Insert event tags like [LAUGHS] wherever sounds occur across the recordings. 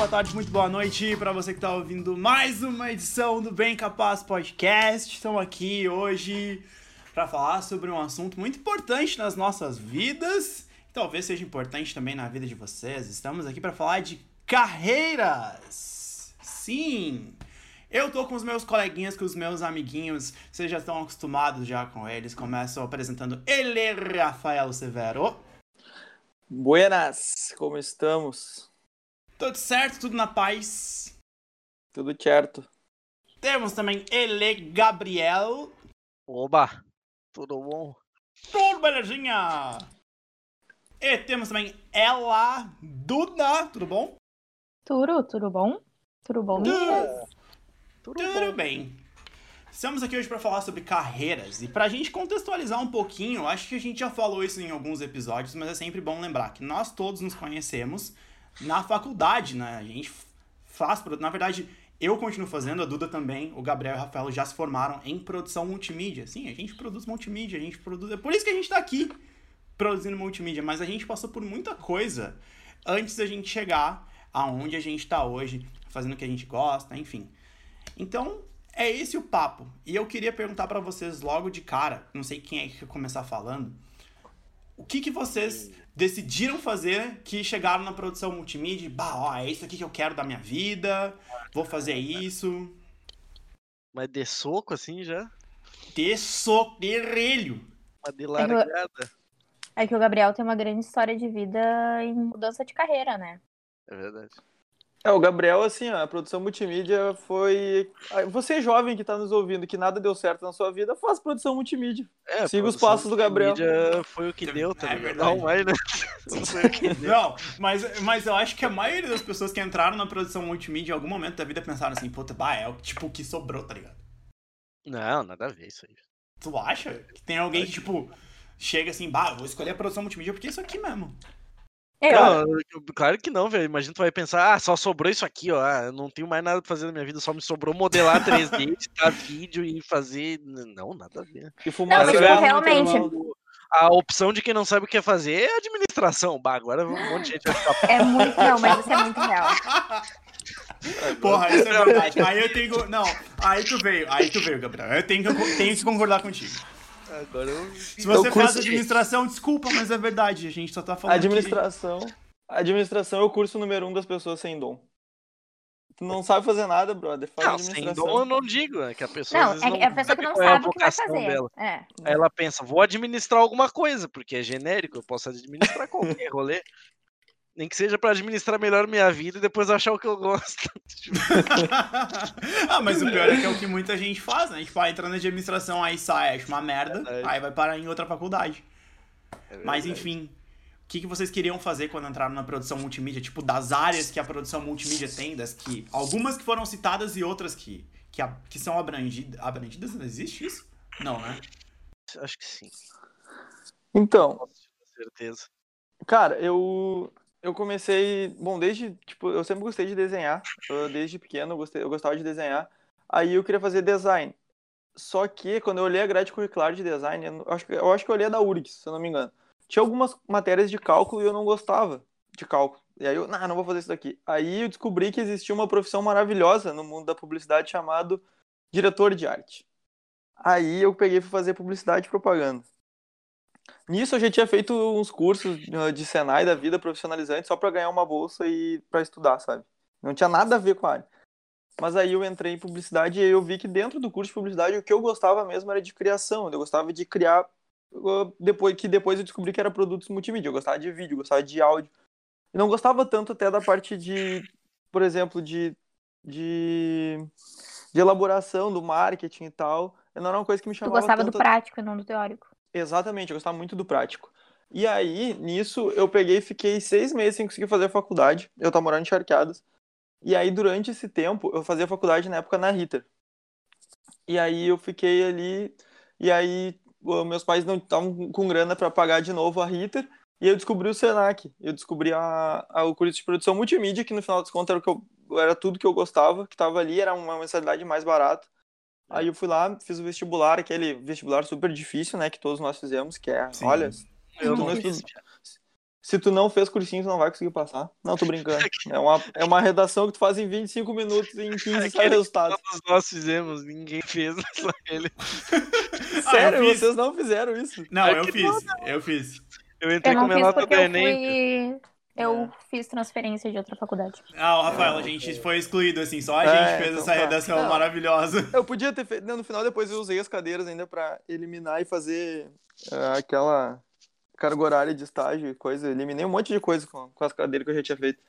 boa tarde, muito boa noite para você que está ouvindo mais uma edição do Bem Capaz Podcast. Estamos aqui hoje para falar sobre um assunto muito importante nas nossas vidas, e talvez seja importante também na vida de vocês. Estamos aqui para falar de carreiras. Sim, eu tô com os meus coleguinhas, com os meus amiguinhos, vocês já estão acostumados já com eles. Começo apresentando ele, Rafael Severo. Buenas, como estamos? Tudo certo, tudo na paz. Tudo certo. Temos também ele, Gabriel. Oba, tudo bom? Tudo belezinha! E temos também ela, Duda, tudo bom? Turo, tudo bom? Tudo bom, meninas? Tudo, tudo bem. Estamos aqui hoje para falar sobre carreiras e para a gente contextualizar um pouquinho, acho que a gente já falou isso em alguns episódios, mas é sempre bom lembrar que nós todos nos conhecemos na faculdade, né? A gente faz, na verdade, eu continuo fazendo, a Duda também, o Gabriel e o Rafael já se formaram em produção multimídia. Sim, a gente produz multimídia, a gente produz. É por isso que a gente está aqui produzindo multimídia, mas a gente passou por muita coisa antes da gente chegar aonde a gente está hoje, fazendo o que a gente gosta, enfim. Então, é esse o papo. E eu queria perguntar para vocês logo de cara, não sei quem é que começar falando, o que, que vocês decidiram fazer que chegaram na produção multimídia? Bah, ó, é isso aqui que eu quero da minha vida, vou fazer isso. Mas de soco assim já? De soco, de relho. Uma de largada. É que o Gabriel tem uma grande história de vida em mudança de carreira, né? É verdade. É, o Gabriel, assim, ó, a produção multimídia foi. Você jovem que tá nos ouvindo, que nada deu certo na sua vida, faz produção multimídia. É, Siga os passos do Gabriel. Foi o que deu, tá É ligado? verdade. Não, mas, né? Não foi o que deu. Não, mas, mas eu acho que a maioria das pessoas que entraram na produção multimídia em algum momento da vida pensaram assim, puta, bah, é o tipo que sobrou, tá ligado? Não, nada a ver isso aí. Tu acha? Que tem alguém que, tipo, chega assim, bah, eu vou escolher a produção multimídia porque é isso aqui mesmo. Não, claro que não, velho. Imagina tu vai pensar, ah, só sobrou isso aqui, ó. Ah, eu não tenho mais nada pra fazer na minha vida, só me sobrou modelar [LAUGHS] 3D, editar vídeo e fazer. Não, nada a ver. E fumar Não, cigarro realmente. A opção de quem não sabe o que é fazer é administração. Bah, agora um monte de gente vai ficar. é muito. Não, mas isso é muito real. Porra, isso é verdade. Aí eu tenho que. Não, aí tu veio, aí tu veio, Gabriel. Eu tenho que, tenho que concordar contigo. Agora eu. Se você Eu curso faz administração, desculpa, mas é verdade. A gente só tá falando. Administração. Administração é o curso número um das pessoas sem dom. Tu não sabe fazer nada, brother. Faz Não, sem dom eu não digo, é que a pessoa. Não, às vezes é, é a pessoa que não é sabe o que vai fazer. dela. É. Ela pensa, vou administrar alguma coisa, porque é genérico, eu posso administrar qualquer rolê. Nem que seja pra administrar melhor minha vida e depois achar o que eu gosto. [LAUGHS] ah, mas o pior é que é o que muita gente faz, né? Tipo, ah, entra na administração, aí sai, acha uma merda, Verdade. aí vai parar em outra faculdade. É Mas enfim, o que, que vocês queriam fazer quando entraram na produção multimídia? Tipo, das áreas que a produção multimídia tem, das que. Algumas que foram citadas e outras que, que, a- que são abrangidas. Abrangidas? Não existe isso? Não, né? Acho que sim, Então, com certeza. cara, eu. Eu comecei. Bom, desde. Tipo, eu sempre gostei de desenhar. Desde pequeno eu, gostei, eu gostava de desenhar. Aí eu queria fazer design. Só que quando eu olhei a grade curricular de design, eu, acho, que- eu acho que eu olhei a da URGS, se eu não me engano. Tinha algumas matérias de cálculo e eu não gostava de cálculo. E aí eu, não, não vou fazer isso daqui. Aí eu descobri que existia uma profissão maravilhosa no mundo da publicidade chamado diretor de arte. Aí eu peguei para fazer publicidade e propaganda. Nisso eu já tinha feito uns cursos uh, de Senai da vida profissionalizante só para ganhar uma bolsa e para estudar, sabe? Não tinha nada a ver com a área. Mas aí eu entrei em publicidade e eu vi que dentro do curso de publicidade o que eu gostava mesmo era de criação. Eu gostava de criar uh, depois que depois eu descobri que era produtos multimídia. Eu gostava de vídeo, eu gostava de áudio. E não gostava tanto até da parte de, por exemplo, de de, de elaboração do marketing e tal. Não era uma coisa que me Tu chamava gostava do tanto prático e não do teórico. Exatamente, eu gostava muito do prático. E aí, nisso, eu peguei e fiquei seis meses sem conseguir fazer a faculdade. Eu tava morando em Charqueadas. E aí, durante esse tempo, eu fazia faculdade na época na Rita. E aí, eu fiquei ali. E aí, meus pais não estavam com grana para pagar de novo a Rita. E eu descobri o Senac. Eu descobri a, a- o curso de produção multimídia, que no final das contas era, que eu, era tudo que eu gostava, que tava ali, era uma mensalidade mais barata. Aí eu fui lá, fiz o vestibular, aquele vestibular super difícil, né, que todos nós fizemos, que é, Sim. olha, Eu tu não não fiz, estuda- Se tu não fez cursinho, tu não vai conseguir passar. Não, tô brincando. [LAUGHS] É uma, é uma redação que tu faz em 25 minutos e em 15 sai resultado. Todos nós fizemos, ninguém fez, só ele. [LAUGHS] Ah, Sério, fiz. vocês não fizeram isso? Não, Ai, eu fiz. Eu fiz. Eu entrei Eu com não minha nota do eu Enem. fui. Eu fiz transferência de outra faculdade. Ah, o Rafael, a gente foi excluído, assim, só a É, gente fez então essa tá. redação Não. maravilhosa. Eu podia ter feito. No final, depois eu usei as cadeiras ainda pra eliminar e fazer ah, aquela carga horária de estágio e coisa. Eliminei um monte de coisa com, com as cadeiras que eu já tinha feito.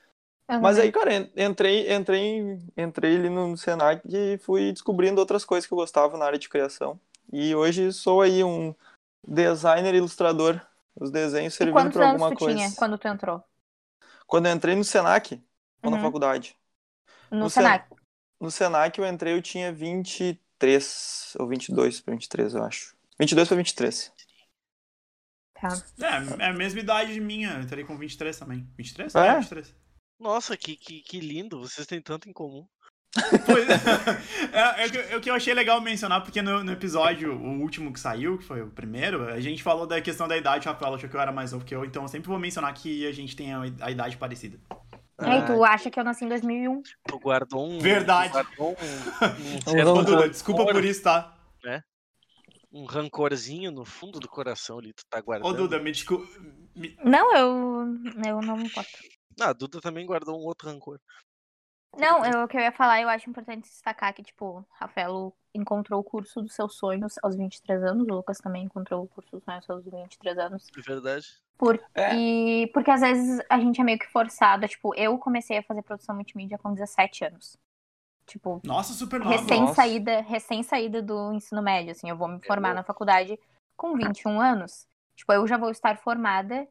Eu Mas aí, cara, en- entrei, entrei, entrei ali no Senac e fui descobrindo outras coisas que eu gostava na área de criação. E hoje sou aí um designer ilustrador. Os desenhos servindo quantos pra anos alguma tu coisa. tinha quando tu entrou? Quando eu entrei no Senac, ou na Uhum. faculdade? No, No Senac. No Senac eu entrei, eu tinha 23, ou 22 pra 23, eu acho. 22 pra 23. Tá. É, é a mesma idade de minha. Eu entrei com 23 também. 23? É? É, 23. Nossa, que, que, que lindo, vocês têm tanto em comum. Pois é, [LAUGHS] é, o que- é o que eu achei legal mencionar, porque no, no episódio, o último que saiu, que foi o primeiro, a gente falou da questão da idade, o Rafael achou que eu era mais novo que eu, então eu sempre vou mencionar que a gente tem a, a idade parecida. E Ah, tu acha que eu nasci em 2001? tu guardou um. Verdade. Tu guardou um, um, Ô, certo Ô, Duda, rancor, desculpa por isso, tá? um rancorzinho no fundo do coração ali, tu tá guardando. Ô, Duda, me desculpa. me- Não, eu, eu não me importo. Ah, a Duda também guardou um outro rancor. Não, eu, o que eu ia falar, eu acho importante destacar que, tipo, Rafaelo encontrou o curso dos seus sonhos aos 23 anos, o Lucas também encontrou o curso dos sonhos aos 23 anos. De verdade. Por, É. E porque às vezes a gente é meio que forçada, tipo, eu comecei a fazer produção multimídia com 17 anos. Tipo, Nossa, super nova. recém-saída, recém-saída do ensino médio, assim, eu vou me formar bom. na faculdade com 21 anos. Tipo, eu já vou estar formada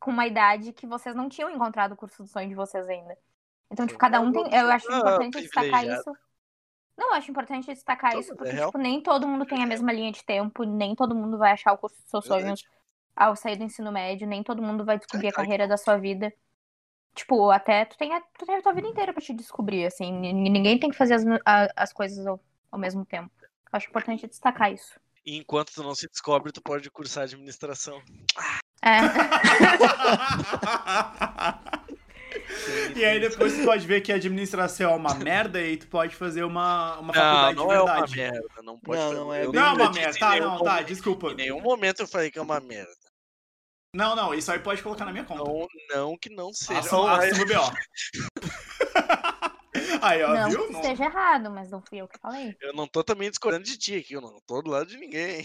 com uma idade que vocês não tinham encontrado o curso do sonho de vocês ainda. Então, tipo, cada um tem. Eu acho [LAUGHS] Ah, importante destacar privilegiado. isso. Não, eu acho importante destacar isso, é porque, tipo, nem todo mundo tem a mesma linha de tempo, nem todo mundo vai achar o curso dos seus sonhos ao sair do ensino médio, nem todo mundo vai descobrir a carreira da sua vida. Tipo, até tu tem a, tu tem a tua vida inteira pra te descobrir, assim. Ni- Ninguém tem que fazer as, a- as coisas ao, ao mesmo tempo. Acho importante destacar isso. E enquanto tu não se descobre, tu pode cursar administração. É. [LAUGHS] [LAUGHS] e aí depois tu pode ver que a administração é uma [LAUGHS] merda e tu pode fazer uma, uma Não, faculdade não de é uma verdade. merda. Não pode Não, não é Não é uma merda, tá, não, tá, momento- desculpa. Em nenhum momento eu falei que é uma merda. Não, não, isso aí pode colocar na minha conta. Não, não que não seja. Assumo, Mas- assumo B.O. [LAUGHS] aí, ó, não viu? que Não- esteja errado, mas não fui eu que falei. Eu não tô também discordando de ti aqui, eu não tô do lado de ninguém.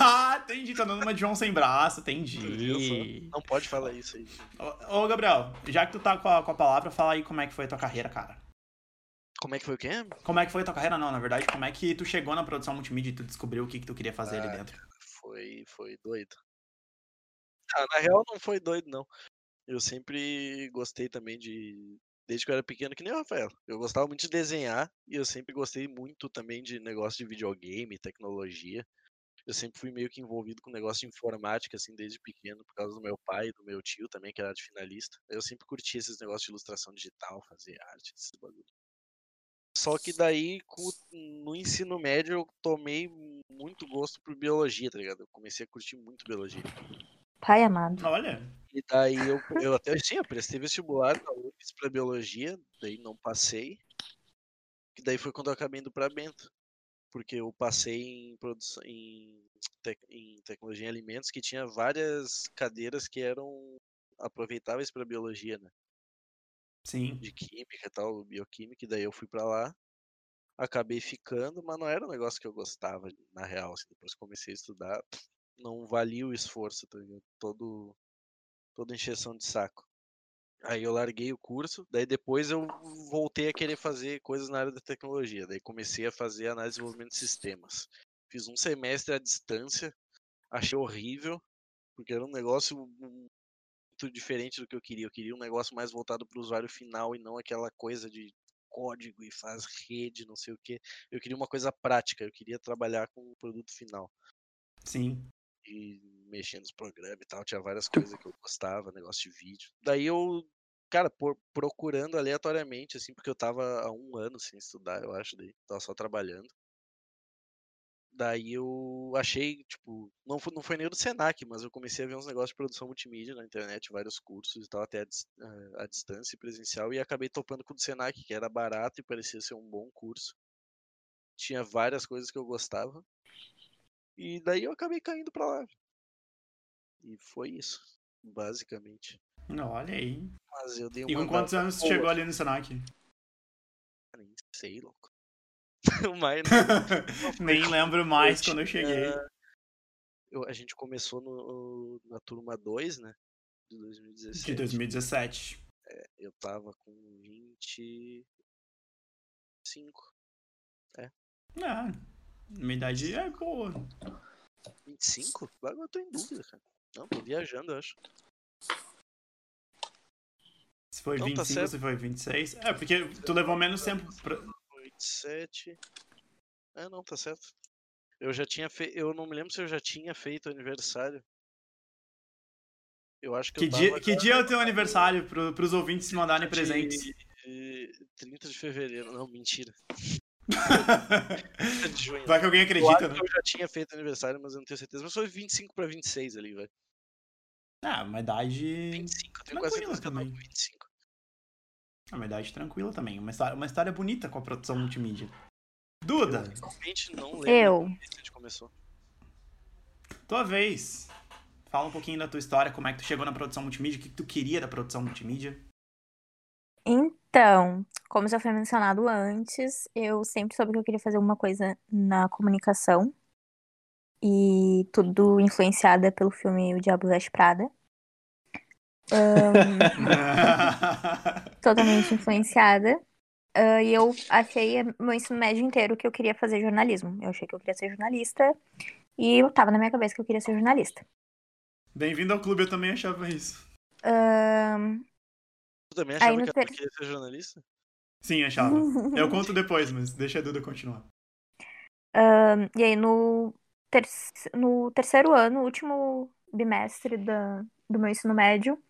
ah, [LAUGHS] entendi, tá dando uma de João sem braço, entendi. Não pode falar isso aí. Ô, ô, Gabriel, já que tu tá com a, com a palavra, fala aí como é que foi a tua carreira, cara. Como é que foi o quê? Como é que foi a tua carreira? Não, na verdade, como é que tu chegou na produção multimídia e tu descobriu o que, que tu queria fazer ali Ah, dentro? Foi, foi doido. Ah, na real não foi doido, não. Eu sempre gostei também de. Desde que eu era pequeno, que nem o Rafael. Eu gostava muito de desenhar e eu sempre gostei muito também de negócio de videogame, tecnologia. Eu sempre fui meio que envolvido com negócio de informática, assim, desde pequeno, por causa do meu pai e do meu tio também, que era de finalista. Eu sempre curti esses negócios de ilustração digital, fazer arte, esses bagulho. Só que daí, no ensino médio, eu tomei muito gosto por biologia, tá ligado? Eu comecei a curtir muito biologia. Pai amado. Olha, E daí eu, eu até sim, eu prestei vestibular na UFES pra biologia, daí não passei. Que daí foi quando eu acabei indo pra Bento. Porque eu passei em produção em, tec- em tecnologia em alimentos que tinha várias cadeiras que eram aproveitáveis para biologia, né? sim. De química e tal, bioquímica, e daí eu fui pra lá. Acabei ficando, mas não era um negócio que eu gostava, na real. assim, depois comecei a estudar, não valia o esforço, tá ligado? Todo, toda encheção de saco. Aí eu larguei o curso, daí depois eu voltei a querer fazer coisas na área da tecnologia. Daí comecei a fazer análise de desenvolvimento de sistemas. Fiz um semestre à distância, achei horrível, porque era um negócio muito diferente do que eu queria. Eu queria um negócio mais voltado para o usuário final e não aquela coisa de código e faz rede, não sei o que. Eu queria uma coisa prática, eu queria trabalhar com o produto final Sim. E mexer nos programas e tal. Tinha várias coisas que eu gostava, negócio de vídeo. Daí eu, cara, por- procurando aleatoriamente, assim, porque eu tava há um ano sem estudar, eu acho, daí. Tava só trabalhando. Daí eu achei, tipo, não foi, não foi nem o do Senac, mas eu comecei a ver uns negócios de produção multimídia na internet, vários cursos e tal, até a, a- distância e presencial, e acabei topando com o do Senac, que era barato e parecia ser um bom curso. Tinha várias coisas que eu gostava. E daí eu acabei caindo pra lá. E foi isso, basicamente. Olha aí. Mas eu dei E uma com quantos anos boa, chegou ali no Senac? Nem sei, louco. [LAUGHS] Mas [LAUGHS] Nem lembro mais quando eu cheguei. tinha- eu- a gente começou no, na turma 2, né? De 2017. De 2017. Eu tava com 25. É. Minha idade é boa. 25? Agora eu tô em dúvida, cara. Não, tô viajando, eu acho. Se foi Não, tá 25 certo. se foi 26. É, porque tu levou menos tempo pra... 27. É, não, tá certo. Eu já tinha feito. Eu não me lembro se eu já tinha feito aniversário. Eu acho que, Que eu dia, que dia é o teu aniversário pro, pros ouvintes se mandarem presentes? de 30 de fevereiro. Não, mentira. 30 de junho. Vai que alguém Eu acredita, acho né? que eu já tinha feito aniversário, mas eu não tenho certeza. Mas foi 25 pra 26 ali, velho. Ah, uma idade. 25, eu tenho quase Tranquila certeza que eu tava também. com 25. É uma idade tranquila também. Uma história, uma história bonita com a produção multimídia. Duda, Eu realmente não lembro Eu. a gente começou. tua vez. Fala um pouquinho da tua história, como é que tu chegou na produção multimídia, o que que tu queria da produção multimídia. Então, como já foi mencionado antes, eu sempre soube que eu queria fazer uma coisa na comunicação. E tudo influenciada pelo filme O Diabo Veste Prada. Ahn, [LAUGHS] totalmente influenciada. Ah, e eu achei meu ensino médio inteiro que eu queria fazer jornalismo. Eu achei que eu queria ser jornalista. E eu tava na minha cabeça que eu queria ser jornalista. Bem-vindo ao clube, eu também achava isso. Ahn, Tu também Aí achava no que ter- eu queria ser jornalista? Sim, achava. [LAUGHS] Eu conto depois, mas deixa a Duda continuar. Ahn, e aí, no, ter- no terceiro ano, último bimestre da, do meu ensino médio,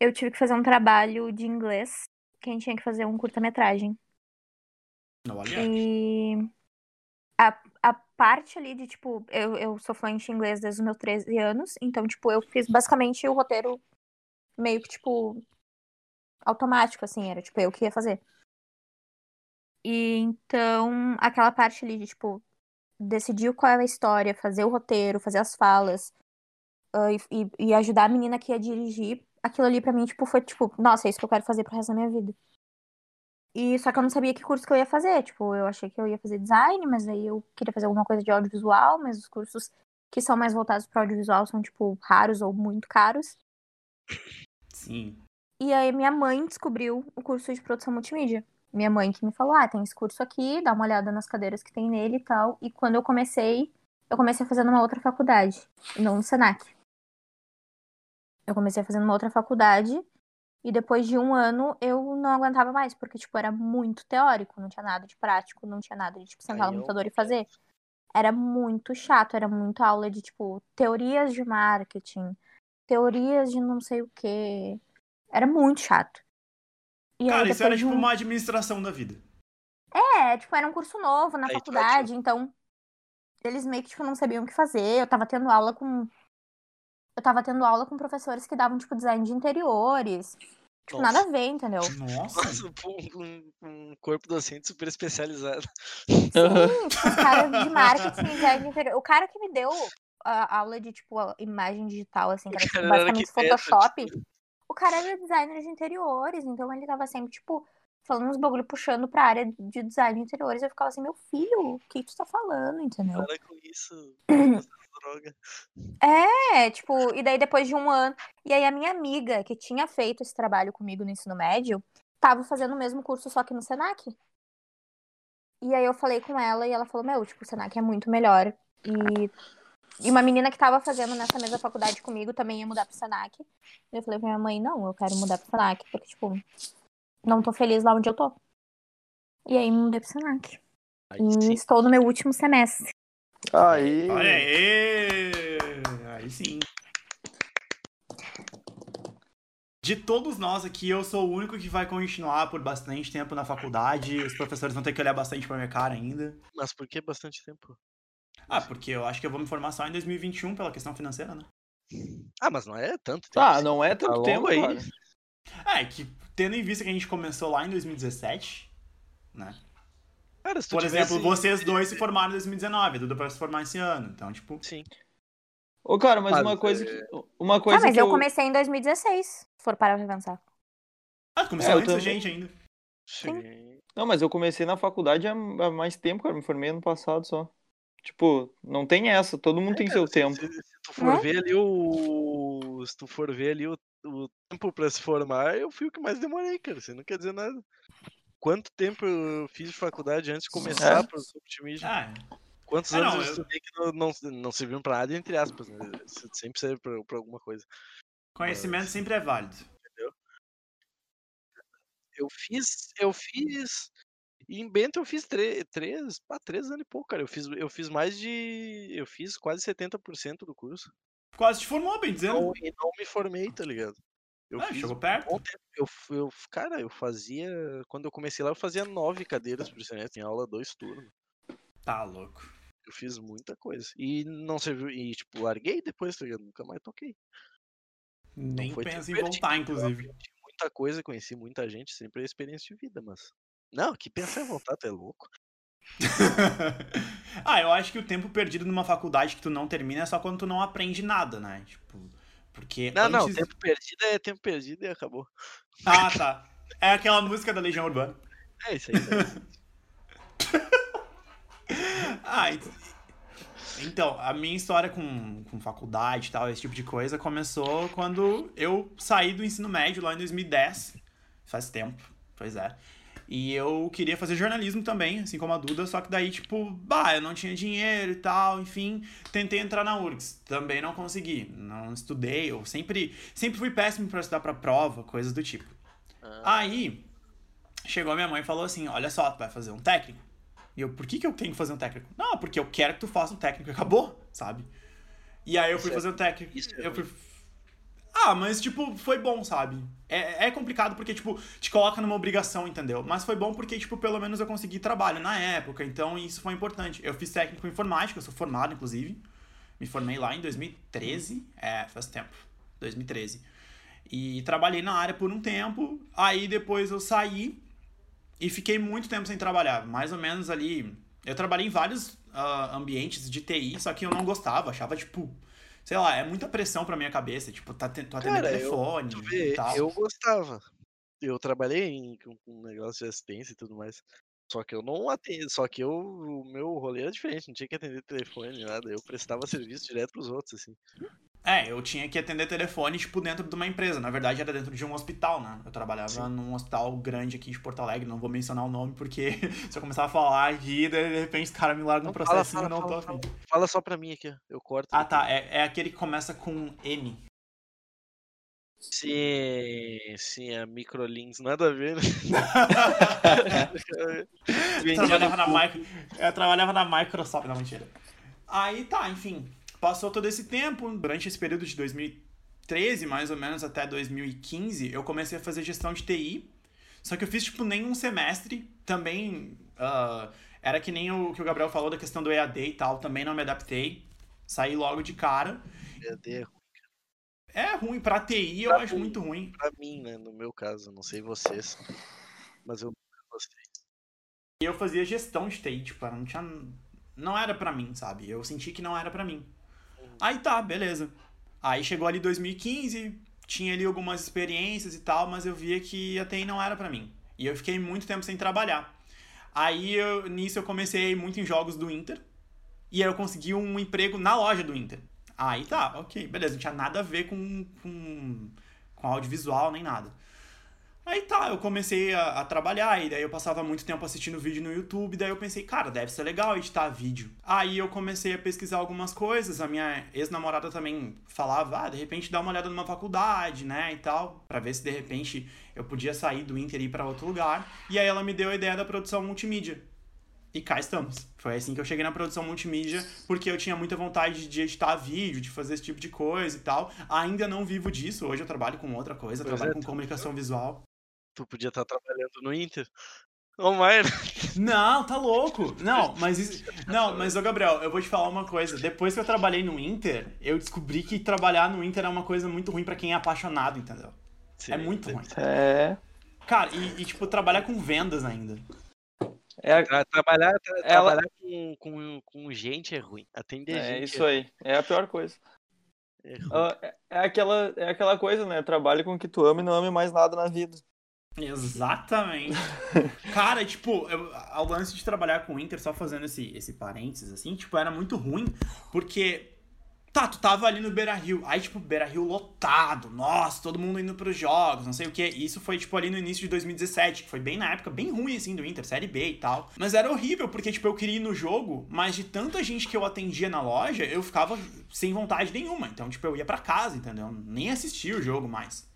eu tive que fazer um trabalho de inglês, que a gente tinha que fazer um curta-metragem. Olha. E a, a parte ali de, tipo, eu, eu sou fluente em inglês desde os meus 13 anos, então, tipo, eu fiz basicamente o roteiro meio que, tipo, automático, assim, era, tipo, eu que ia fazer. E então, aquela parte ali de, tipo, decidir qual era a história, fazer o roteiro, fazer as falas, e, e- e ajudar a menina que ia dirigir, aquilo ali pra mim, tipo, foi, tipo, nossa, é isso que eu quero fazer pro resto da minha vida. E só que eu não sabia que curso que eu ia fazer. Tipo, eu achei que eu ia fazer design, mas aí eu queria fazer alguma coisa de audiovisual, mas os cursos que são mais voltados para audiovisual são, tipo, raros ou muito caros. Sim. E aí minha mãe descobriu o curso de produção multimídia. Minha mãe que me falou, ah, tem esse curso aqui, dá uma olhada nas cadeiras que tem nele e tal. E quando eu comecei, eu comecei a fazer numa outra faculdade, não no Senac. Eu comecei a fazer numa outra faculdade e depois de um ano eu não aguentava mais, porque, tipo, era muito teórico, não tinha nada de prático, não tinha nada de, tipo, sentar no computador e fazer. Era muito chato, era muita aula de, tipo, teorias de marketing, teorias de não sei o quê. Era muito chato. E aí, Cara, isso era tipo um- uma administração da vida. É, tipo, era um curso novo na Aí faculdade, então eles meio que, tipo, não sabiam o que fazer. Eu tava tendo aula com. Eu tava tendo aula com professores que davam, tipo, design de interiores. Tipo, Nossa. nada a ver, entendeu? Nossa. Um, um corpo docente super especializado. Sim, tipo, os caras de [LAUGHS] marketing design de interior. O cara que me deu a aula de, tipo, a imagem digital, assim, que era, tipo, cara basicamente Photoshop. tipo. O cara era designer de interiores, então ele tava sempre, tipo, falando uns bagulho puxando pra área de design de interiores. Eu ficava assim, meu filho, o que tu tá falando, entendeu? Para com isso. [CLEARS THROAT] droga. É, tipo, e daí depois de um ano. E aí a minha amiga, que tinha feito esse trabalho comigo no ensino médio, tava fazendo o mesmo curso, só que no Senac. E aí eu falei com ela e ela falou, meu, tipo, o Senac é muito melhor. E, e uma menina que tava fazendo nessa mesma faculdade comigo também ia mudar pro Senac. E eu falei pra minha mãe, não, eu quero mudar pro Senac, porque, tipo, não tô feliz lá onde eu tô. E aí mudei pro Senac. Aí E sim. estou no meu último semestre. Aí. Olha aí! Aí sim. De todos nós aqui, eu sou o único que vai continuar por bastante tempo na faculdade. Os professores vão ter que olhar bastante pra minha cara ainda. Mas por que bastante tempo? Ah, porque eu acho que eu vou me formar só em 2021 pela questão financeira, né? Ah, mas não é tanto tempo. Tá, assim. não é Tá tanto longo tempo aí. cara. É, que tendo em vista que a gente começou lá em 2017, né? Cara, se tu Por tivesse- exemplo, vocês dois se formaram em 2019, a Duda vai se formar esse ano. Então, tipo, Sim. Ô, cara, mas Mas, uma coisa é, que. Uma Ah, coisa mas que eu eu. comecei em 2016, se for parar pra pensar. ah, tu começou É, antes da gente ainda. Sim. Não, mas eu comecei na faculdade há, há mais tempo, cara. Me formei ano passado só. Tipo, não tem essa, todo mundo tem É, seu se- tempo. Se, se tu for ver ali o. Se tu for ver ali o, o tempo pra se formar, eu fui o que mais demorei, cara. Isso não quer dizer nada. Quanto tempo eu fiz de faculdade antes de começar É. pro multimídia? Ah, Quantos É, anos não, eu eu- estudei que não, não, não serviam pra nada, entre aspas, né? Se- Sempre serve pra, pra alguma coisa. conhecimento sempre é válido. Eu fiz. Eu fiz. Em Bento eu fiz tre- três, ah, três anos e pouco, cara. Eu fiz, eu fiz mais de. Eu fiz quase 70% do curso. Quase te formou, bem dizendo. Não, e não me formei, tá ligado? Eu Ah, fiz chegou um perto. tempo. Eu, eu, cara, eu fazia. Quando eu comecei lá, eu fazia nove cadeiras por semestre, em aula dois turnos. Tá louco. Eu fiz muita coisa. E não serviu. E, tipo, larguei depois, tá ligado? Nunca mais toquei. Nem foi penso em voltar, eu inclusive. muita coisa, conheci muita gente, sempre é experiência de vida, mas. Não, que pensar em voltar, tu é louco. [LAUGHS] ah, eu acho que o tempo perdido numa faculdade que tu não termina é só quando tu não aprende nada, né? Tipo, porque Não, não, antes... tempo perdido é tempo perdido e acabou. Ah, tá. [LAUGHS] É aquela música da Legião Urbana. É isso aí. né? [LAUGHS] Ah, ent- então, a minha história com, com faculdade e tal, esse tipo de coisa, começou quando eu saí do ensino médio lá em 2010. Faz tempo, pois é. E eu queria fazer jornalismo também, assim como a Duda, só que daí, tipo, bah, eu não tinha dinheiro e tal, enfim, tentei entrar na URGS, também não consegui, não estudei, eu sempre, sempre fui péssimo pra estudar pra prova, coisas do tipo. Ah, Aí, chegou a minha mãe e falou assim: Olha só, tu vai fazer um técnico. E eu, por que, que eu tenho que fazer um técnico? Não, porque eu quero que tu faça um técnico acabou, sabe? E aí eu fui é- fazer um técnico. é eu fui. Ah, mas tipo, foi bom, sabe? É, é complicado porque, tipo, te coloca numa obrigação, entendeu? Mas foi bom porque, tipo, pelo menos eu consegui trabalho na época, então isso foi importante. Eu fiz técnico em informática, eu sou formado, inclusive. Me formei lá em 2013. É, faz tempo. 2013. E trabalhei na área por um tempo. Aí depois eu saí e fiquei muito tempo sem trabalhar. Mais ou menos ali. Eu trabalhei em vários ah, ambientes de TI, só que eu não gostava. Achava, tipo. Sei lá, é muita pressão pra minha cabeça. Tipo, tá, tô atendendo Cara, eu- telefone tu e tal. eu gostava. Eu trabalhei em, com, com negócio de assistência e tudo mais. Só que eu não atendo, só que eu, o meu rolê era diferente, não tinha que atender telefone nada. Eu prestava serviço direto pros outros, assim. É, eu tinha que atender telefone, tipo, dentro de uma empresa. Na verdade, era dentro de um hospital, né? Eu trabalhava Sim. num hospital grande aqui de Porto Alegre. Não vou mencionar o nome, porque [LAUGHS] se eu começar a falar aqui, de repente os caras me largam um Não, fala, e fala, não tô fala, afim. Fala só pra mim aqui. Eu corto. Ah, depois. tá. É, é aquele que começa com N. Sim, sim, a Microlins, nada a ver, né? [LAUGHS] Vendia trabalhava no na, micro... eu trabalhava na Microsoft, não, mentira. Aí tá, enfim. Passou todo esse tempo, durante esse período de 2013, mais ou menos, até 2015, eu comecei a fazer gestão de TI. Só que eu fiz, tipo, nem um semestre. Também ah, era que nem o que o Gabriel falou da questão do EAD e tal. Também não me adaptei. Saí logo de cara. EAD é ruim É ruim, pra TI eu Pra acho mim. muito ruim. pra mim, né? No meu caso, não sei vocês. Mas eu gostei. E eu fazia gestão de TI, tipo, não tinha. Não era pra mim, sabe? Eu senti que não era pra mim. Aí tá, beleza. Aí chegou ali 2015, tinha ali algumas experiências e tal, mas eu via que a TI não era pra mim. E eu fiquei muito tempo sem trabalhar. Aí eu- nisso eu comecei muito em jogos do Inter. E aí eu consegui um emprego na loja do Inter. Aí tá, ok, beleza, não tinha nada a ver com, com, com audiovisual nem nada. Aí tá, eu comecei a, a trabalhar, e daí eu passava muito tempo assistindo vídeo no YouTube, daí eu pensei, cara, deve ser legal editar vídeo. Aí eu comecei a pesquisar algumas coisas, a minha ex-namorada também falava, ah, de repente dá uma olhada numa faculdade, né, e tal, pra ver se de repente eu podia sair do Inter e ir pra outro lugar. E aí ela me deu a ideia da produção multimídia. E cá estamos. Foi assim que eu cheguei na produção multimídia, porque eu tinha muita vontade de editar vídeo, de fazer esse tipo de coisa e tal. Ainda não vivo disso, hoje eu trabalho com outra coisa, Pois trabalho é, com comunicação visual. Tu podia estar trabalhando no Inter. Ô, Maia, Não, tá louco. Não, mas isso... [LAUGHS] Não, mas ô Gabriel, eu vou te falar uma coisa. Depois que eu trabalhei no Inter, eu descobri que trabalhar no Inter é uma coisa muito ruim pra quem é apaixonado, entendeu? sim, É muito ruim. É. Cara, e, e, tipo, trabalhar com vendas ainda. É, Tra- trabalhar tra- Ela- trabalhar com, com, com gente é ruim. Atender é gente isso aí. É a pior coisa. é ruim. Ah, é- é, aquela, é aquela coisa, né? Trabalhe com o que tu ama e não ame mais nada na vida. Exatamente. [LAUGHS] Cara, tipo, eu, ao lance de trabalhar com o Inter, só fazendo esse, esse parênteses, assim, tipo, era muito ruim, porque. Tá, tu tava ali no Beira Rio. Aí, tipo, Beira Rio lotado. Nossa, todo mundo indo pros jogos, não sei o que. Isso foi, tipo, ali no início de 2017, que foi bem na época, bem ruim, assim, do Inter, Série B e tal. Mas era horrível, porque, tipo, eu queria ir no jogo, mas de tanta gente que eu atendia na loja, eu ficava sem vontade nenhuma. Então, tipo, eu ia pra casa, entendeu? Nem assistia o jogo mais.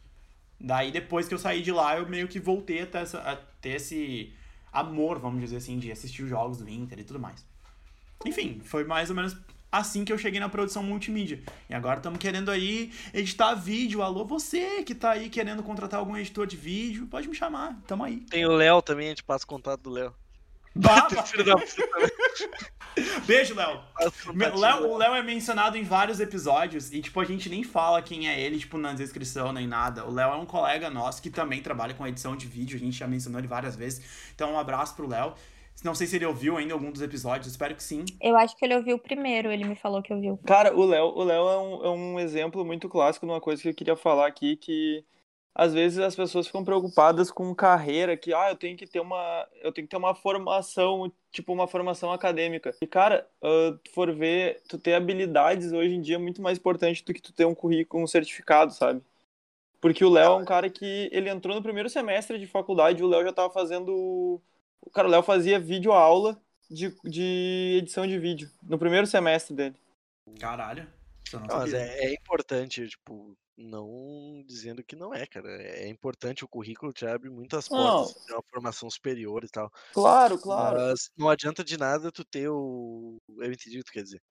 Daí, depois que eu saí de lá, eu meio que voltei a ter, essa- a ter esse amor, vamos dizer assim, de assistir os jogos do Inter e tudo mais. Enfim, foi mais ou menos assim que eu cheguei na produção multimídia. E agora estamos querendo aí editar vídeo. Alô, você que tá aí querendo contratar algum editor de vídeo, pode me chamar, tamo aí. Tem o Léo também, a gente passa o contato do Léo. Bah, bah. [LAUGHS] Filho da puta? Beijo, Léo. Contatinho Léo- o Léo é mencionado em vários episódios e, tipo, a gente nem fala quem é ele, tipo, na descrição nem nada. O Léo é um colega nosso que também trabalha com edição de vídeo, a gente já mencionou ele várias vezes. Então, um abraço pro Léo. Não sei se ele ouviu ainda algum dos episódios, espero que sim. Eu acho que ele ouviu o primeiro, ele me falou que ouviu. Cara, o Léo, o Léo é, um, é um exemplo muito clássico de uma coisa que eu queria falar aqui, que às vezes as pessoas ficam preocupadas com carreira, que ah, eu tenho que ter uma, eu tenho que ter uma formação, tipo uma formação acadêmica. E cara, ah, tu for ver, tu ter habilidades hoje em dia é muito mais importante do que tu ter um currículo, um certificado, sabe? Porque o Léo é um cara que ele entrou no primeiro semestre de faculdade, o Léo já tava fazendo, cara, o Léo fazia vídeo aula de, de edição de vídeo no primeiro semestre dele. Caralho. Não mas é, é importante, tipo, não dizendo que não é, cara. É importante, o currículo te abre muitas Não. portas, ter uma formação superior e tal. Claro, claro. Mas não adianta de nada tu ter o. Eu entendi o que tu quer dizer.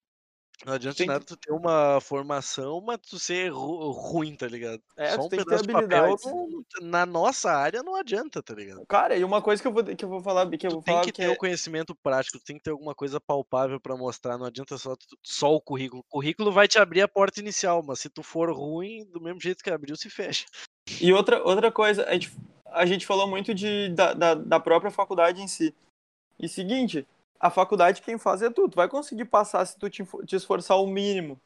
Não adianta Tem nada tu ter uma formação, mas tu ser ru- ruim, tá ligado? É, Só um tem pedaço de papel não- na nossa área não adianta, tá ligado? Cara, e uma coisa que eu vou, que eu vou falar, que eu vou tem falar que que ter é, o conhecimento prático, tu tem que ter alguma coisa palpável pra mostrar, não adianta só, só o currículo. O currículo vai te abrir a porta inicial, mas se tu for ruim, do mesmo jeito que abriu, se fecha. E outra, outra coisa, a gente, a gente falou muito de, da, da, da própria faculdade em si. E seguinte, a faculdade quem faz é tu. Tu vai conseguir passar se tu te, te esforçar o mínimo.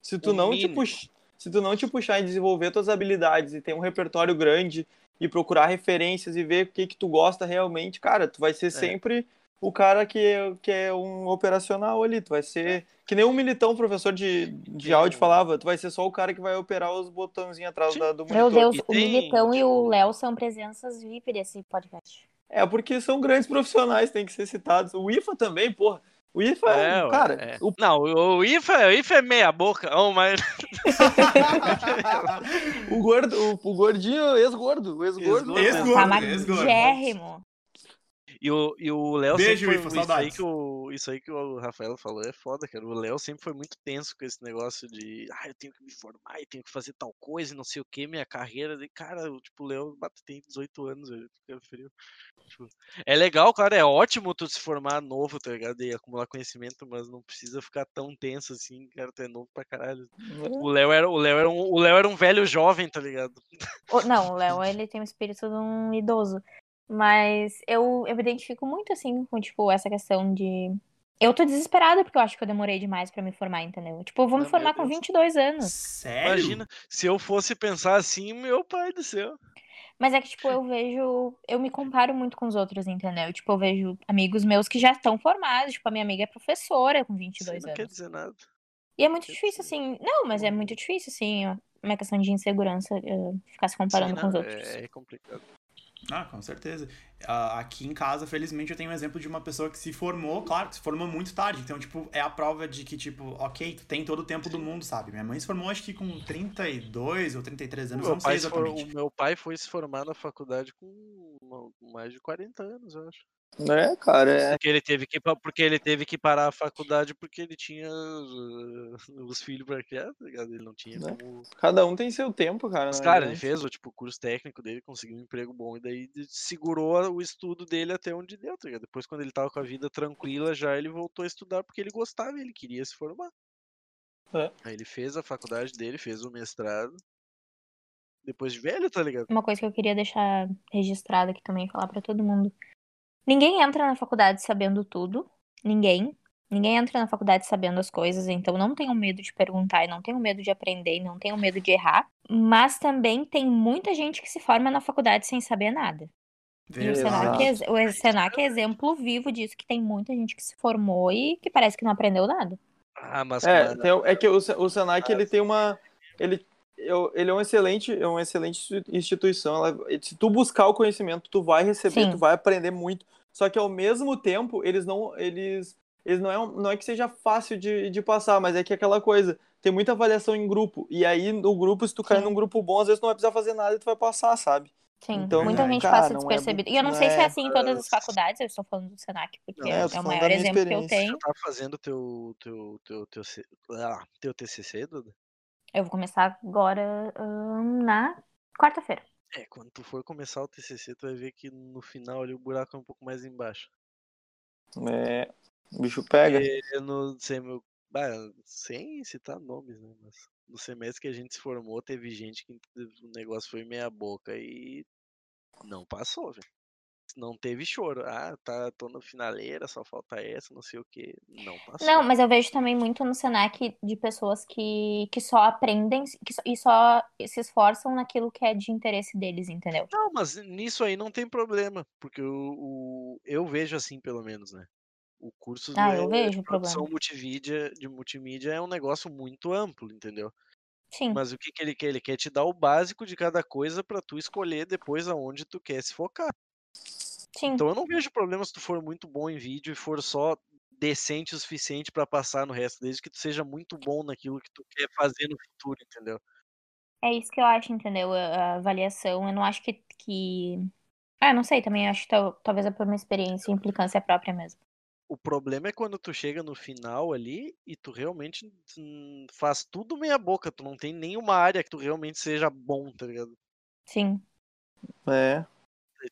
Se tu O não te mínimo. pux, se tu não te puxar em desenvolver tuas habilidades e ter um repertório grande e procurar referências e ver o que que tu gosta realmente, cara, tu vai ser sempre o cara que, é- que é um operacional ali. Tu vai ser que nem um militão professor de, de áudio falava, tu vai ser só o cara que vai operar os botãozinhos atrás da, do Meu monitor. Deus, E o tem, Militão e o tipo- Léo são presenças VIP desse podcast. É porque são grandes profissionais, tem que ser citados. O IFA também, porra. O IFA é, ué, cara, é. o, Não, o, o IFA, o IFA é meia boca, oh, mas [LAUGHS] o gordo, o, o gordinho, ex-gordo, o ex-gordo. Ex-gordo. Ex-gordo. E o, e o Léo Beijo, sempre Ifa, foi, isso aí, que o, isso aí que o Rafael falou é foda, cara. O Léo sempre foi muito tenso com esse negócio de ah, eu tenho que me formar, eu tenho que fazer tal coisa e não sei o que, minha carreira. E, cara, o- tipo, o Léo bate- tem 18 anos, velho. fica frio. Tipo, é legal, cara, é ótimo tu se formar novo, tá ligado? E acumular conhecimento, mas não precisa ficar tão tenso assim, cara, tu é novo pra caralho. O Léo era, o Léo era, um, o Léo era um velho jovem, tá ligado? O- Não, o [LAUGHS] Léo, ele tem o espírito de um idoso. Mas eu, eu me identifico muito, assim, com, tipo, essa questão de... Eu tô desesperada porque eu acho que eu demorei demais pra me formar, entendeu? Tipo, eu vou me Ah, formar com Deus. 22 anos. Sério? Imagina, se eu fosse pensar assim, meu pai do céu. Mas é que, tipo, eu vejo... Eu me comparo muito com os outros, entendeu? Tipo, eu vejo amigos meus que já estão formados. Tipo, a minha amiga é professora com Isso 22 não quer anos. dizer nada. E é muito quer difícil, dizer- assim... Não, mas é muito difícil, assim, uma questão de insegurança, eh, ficar se comparando Sim, com os não, outros. É, é complicado. Ah, com certeza. Aqui em casa, felizmente, eu tenho um exemplo de uma pessoa que se formou, claro, que se formou muito tarde. Então, tipo, é a prova de que, tipo, ok, tu tem todo o tempo do mundo, sabe? Minha mãe se formou, acho que com 32 ou 33 anos, Meu não sei se for- exatamente. o meu pai foi se formar na faculdade com mais de 40 anos, eu acho. É, cara, é. Porque ele teve que, porque ele teve que parar a faculdade porque ele tinha os filhos pra criar, tá ligado? Ele não tinha Né? como. Cada um tem seu tempo, cara. Mas, na cara, ele fez o tipo, curso técnico dele, conseguiu um emprego bom e daí segurou o estudo dele até onde deu, tá ligado? Depois, quando ele tava com a vida tranquila, já ele voltou a estudar porque ele gostava, ele queria se formar. É. Aí ele fez a faculdade dele, fez o mestrado. Depois de velho, tá ligado? Uma coisa que eu queria deixar registrada aqui também, falar pra todo mundo. Ninguém entra na faculdade sabendo tudo. Ninguém. Ninguém entra na faculdade sabendo as coisas, então não tenham medo de perguntar, e não tenham medo de aprender, e não tenham medo de errar. Mas também tem muita gente que se forma na faculdade sem saber nada. E o Verdade. Senac, é, o Senac é exemplo vivo disso, que tem muita gente que se formou e que parece que não aprendeu nada. Ah, mas. É, tem- é que o, o Senac ele tem uma. Ele, eu- ele é um excelente, é uma excelente institu- instituição. Ela- se tu buscar o conhecimento, tu vai receber, Sim. tu vai aprender muito. Só que ao mesmo tempo, eles não. Eles, eles não, é, um- não é que seja fácil de, de passar, mas é que é aquela coisa. Tem muita avaliação em grupo. E aí, no grupo, se tu cair Sim. num grupo bom, às vezes tu não vai precisar fazer nada e tu vai passar, sabe? Sim, Então, muita gente cara, passa não é e eu não não sei se é é- assim em todas as faculdades, eu estou falando do Senac, porque Não, é, é o maior exemplo que eu tenho. Tu tá fazendo teu, teu, teu, teu, ah, teu TCC, Duda? Eu vou começar agora ahn, na quarta-feira. É, quando tu for começar o TCC, tu vai ver que no final ali o buraco é um pouco mais embaixo. É, o bicho pega. Eu no sem, bah, sem citar nomes, né? Mas no semestre que a gente se formou, teve gente que o negócio foi meia boca e não passou, velho. Não teve choro. Ah, tá, tô na finaleira, só falta essa, não sei o que. Não passou. Não, mas eu vejo também muito no Senac de pessoas que, que só aprendem que só- e só se esforçam naquilo que é de interesse deles, entendeu? Não, mas nisso aí não tem problema, porque o, o- eu vejo assim, pelo menos, né? O curso Ah, de eu vejo o produção problema. multimídia, de multimídia é um negócio muito amplo, entendeu? Sim, Mas o que, que ele quer? Ele quer te dar o básico de cada coisa pra tu escolher depois aonde tu quer se focar. Sim. Então eu não vejo problema se tu for muito bom em vídeo e for só decente o suficiente pra passar no resto, desde que tu seja muito bom naquilo que tu quer fazer no futuro, entendeu? É isso que eu acho, entendeu? A, avaliação, eu não acho que, que... Ah, não sei, também acho que tal- talvez é por uma experiência e implicância própria mesmo. O problema é quando tu chega no final ali e tu realmente faz tudo meia boca, tu não tem nenhuma área que tu realmente seja bom, tá ligado? Sim. É.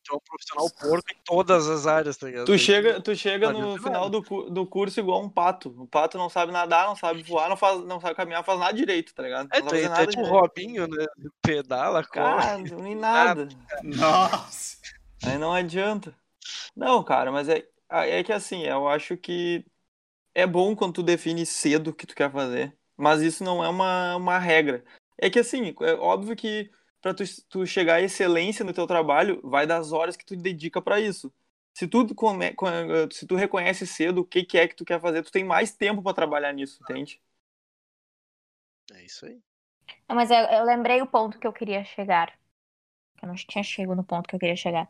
Tu é um profissional porco em todas as áreas, tá ligado? Tu chega, tu chega no final do, do curso igual um pato. O pato não sabe nadar, não sabe voar, não, faz, não sabe caminhar, faz nada direito, tá ligado? É, não é, tu é nada tipo o direito. Robinho, né? Pedala, corre. Cara, nem nada. Nossa! Aí não adianta. Não, cara, mas é, é que assim, eu acho que é bom quando tu define cedo o que tu quer fazer, mas isso não é uma, uma regra. É que assim, é óbvio que pra tu, tu chegar à excelência no teu trabalho, vai das horas que tu dedica pra isso. Se tu, come, co- se tu reconhece cedo o que, que é que tu quer fazer, tu tem mais tempo pra trabalhar nisso, entende? É isso aí. Não, Mas eu, eu lembrei o ponto que eu queria chegar. Eu não tinha chego no ponto que eu queria chegar.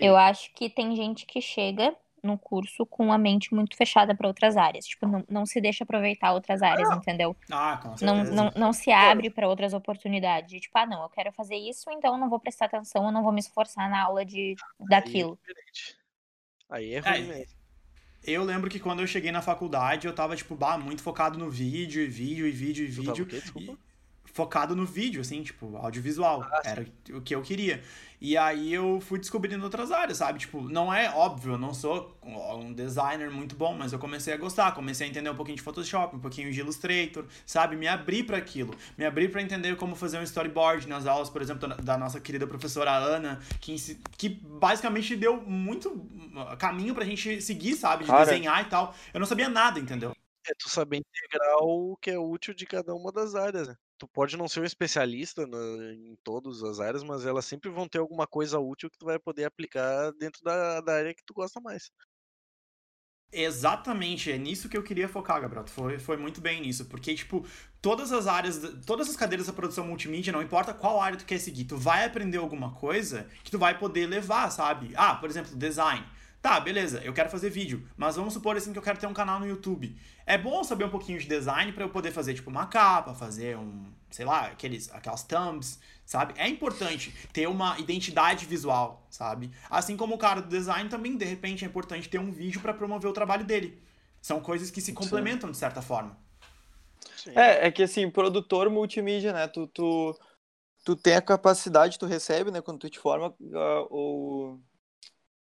Eu acho que tem gente que chega no curso com a mente muito fechada para outras áreas. Tipo, não, não se deixa aproveitar outras áreas, entendeu? Ah, com Não, certeza. não, não se abre para outras oportunidades. De, Tipo, ah, não, eu quero fazer isso, então eu não vou prestar atenção, eu não vou me esforçar na aula de, daquilo. Aí é. Aí é ruim É, mesmo. Eu lembro que quando eu cheguei na faculdade, eu tava, tipo, bah, muito focado no vídeo, e vídeo, e vídeo, e Tu tava vídeo. o quê? Desculpa. e focado no vídeo, assim, tipo, audiovisual. Era o que eu queria. E aí eu fui descobrindo outras áreas, sabe? Tipo, não é óbvio, eu não sou um designer muito bom, mas eu comecei a gostar, comecei a entender um pouquinho de Photoshop, um pouquinho de Illustrator, sabe? Me abri para aquilo, me abri para entender como fazer um storyboard nas aulas, por exemplo, da, nossa querida professora Ana, que, que basicamente deu muito uh, caminho pra gente seguir, sabe? De Cara. desenhar e tal. Eu não sabia nada, entendeu? É tu saber integrar o que é útil de cada uma das áreas. né? Tu pode não ser um especialista na- em todas as áreas, mas elas sempre vão ter alguma coisa útil que tu vai poder aplicar dentro da, da área que tu gosta mais. Exatamente, é nisso que eu queria focar, Gabriel. Foi, foi muito bem nisso, porque, tipo, todas as áreas, todas as cadeiras da produção multimídia, não importa qual área tu quer seguir, tu vai aprender alguma coisa que tu vai poder levar, sabe? Ah, por exemplo, design. Tá, beleza, eu quero fazer vídeo, mas vamos supor assim que eu quero ter um canal no YouTube. É bom saber um pouquinho de design para eu poder fazer tipo uma capa, fazer um, sei lá, aqueles aquelas thumbs, sabe? É importante ter uma identidade visual, sabe? Assim como o cara do design também, de repente é importante ter um vídeo para promover o trabalho dele. São coisas que se complementam de certa forma. Sim. É, é que assim, produtor multimídia, né? Tu, tu, tu tem a capacidade, tu recebe, né, quando tu te forma, uh, o,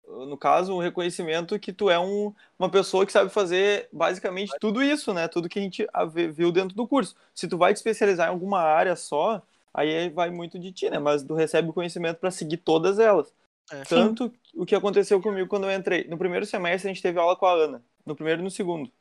no caso, o reconhecimento que tu é um, uma pessoa que sabe fazer basicamente tudo isso, né? Tudo que a gente a- vê- viu dentro do curso. Se tu vai te especializar em alguma área só, aí vai muito de ti, né? Mas tu recebe o conhecimento para seguir todas elas. É. Tanto o que aconteceu comigo quando eu entrei. No primeiro semestre a gente teve aula com a Ana, no primeiro e no segundo.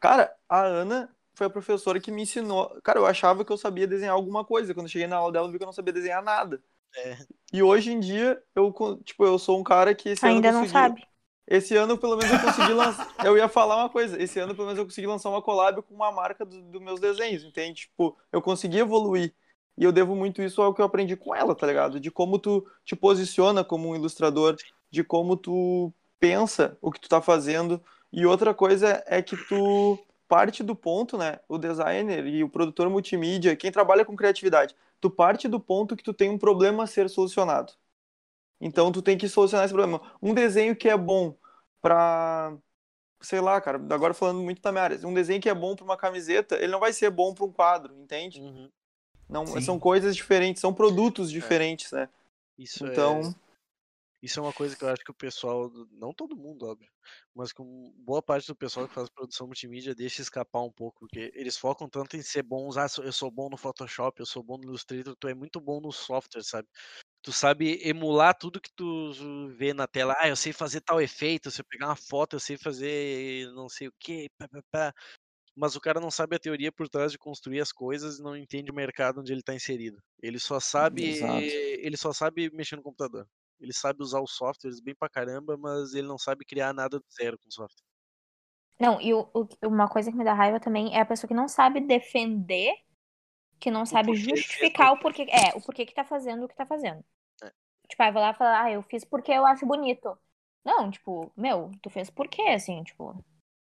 Cara, a Ana foi a professora que me ensinou. Cara, eu achava que eu sabia desenhar alguma coisa. Quando eu cheguei na aula dela, eu vi que eu não sabia desenhar nada. É. E hoje em dia, eu, tipo, eu sou um cara que esse Ainda ano não consegui- sabe. Esse ano, pelo menos, eu consegui lançar. [LAUGHS] Eu ia falar uma coisa. Esse ano, pelo menos, eu consegui lançar uma collab com uma marca dos do meus desenhos, entende? Tipo, eu consegui evoluir. E eu devo muito isso ao que eu aprendi com ela, tá ligado? De como tu te posiciona como um ilustrador, de como tu pensa o que tu tá fazendo. E outra coisa é que tu parte do ponto, né? O designer e o produtor multimídia, quem trabalha com criatividade, tu parte do ponto que tu tem um problema a ser solucionado. Então tu tem que solucionar esse problema. Um desenho que é bom pra sei lá, cara, agora falando muito da minha área, um desenho que é bom pra uma camiseta, ele não vai ser bom pra um quadro, entende? Uhum. Não, Sim. são coisas diferentes, são produtos diferentes, né? Isso Então, é. Isso é uma coisa que eu acho que o pessoal, não todo mundo, óbvio, mas que um- boa parte do pessoal que faz produção multimídia deixa escapar um pouco, porque eles focam tanto em ser bons, ah, eu sou bom no Photoshop, eu sou bom no Illustrator, tu é muito bom no software, sabe? Tu sabe emular tudo que tu vê na tela, ah, eu sei fazer tal efeito, se eu pegar uma foto, eu sei fazer não sei o que, mas o cara não sabe a teoria por trás de construir as coisas e não entende o mercado onde ele está inserido. Ele só sabe, Exato. ele só sabe mexer no computador. Ele sabe usar os softwares bem pra caramba, mas ele não sabe criar nada do zero com software. Não, e o- o- uma coisa que me dá raiva também é a pessoa que não sabe defender, que não sabe porquê fez justificar o porquê. É, o porquê que tá fazendo o que tá fazendo. É. Tipo, aí vai lá e fala, ah, eu fiz porque eu acho bonito. Não, tipo, meu, tu fez por quê, assim, tipo.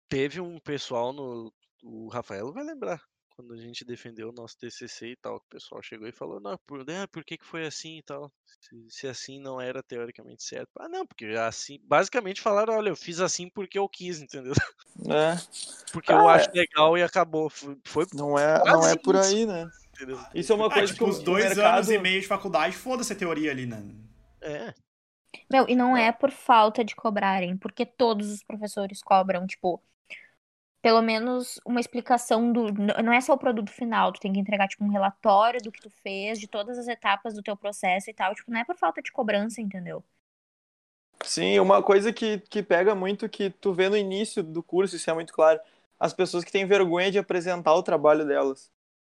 Teve um pessoal no. O Rafael vai lembrar. Quando a gente defendeu o nosso TCC e tal, que o pessoal chegou e falou: Não, por, ah, por que, que foi assim e tal? Se, se assim não era teoricamente certo. Ah, não, porque assim. Basicamente falaram: Olha, eu fiz assim porque eu quis, entendeu? né? [LAUGHS] Porque eu Cara, acho legal e acabou. Foi, foi Não é, não é por isso. aí, né? entendeu? Isso é uma Ah, coisa tipo, que os dois mercado... anos e meio de faculdade, foda-se a teoria ali, né? É. Meu, e não é por falta de cobrarem, porque todos os professores cobram, tipo, pelo menos uma explicação do. Não é só o produto final, tu tem que entregar, tipo, um relatório do que tu fez, de todas as etapas do teu processo e tal. Tipo, não é por falta de cobrança, entendeu? Sim, uma coisa que, que pega muito que tu vê no início do curso, isso é muito claro, as pessoas que têm vergonha de apresentar o trabalho delas.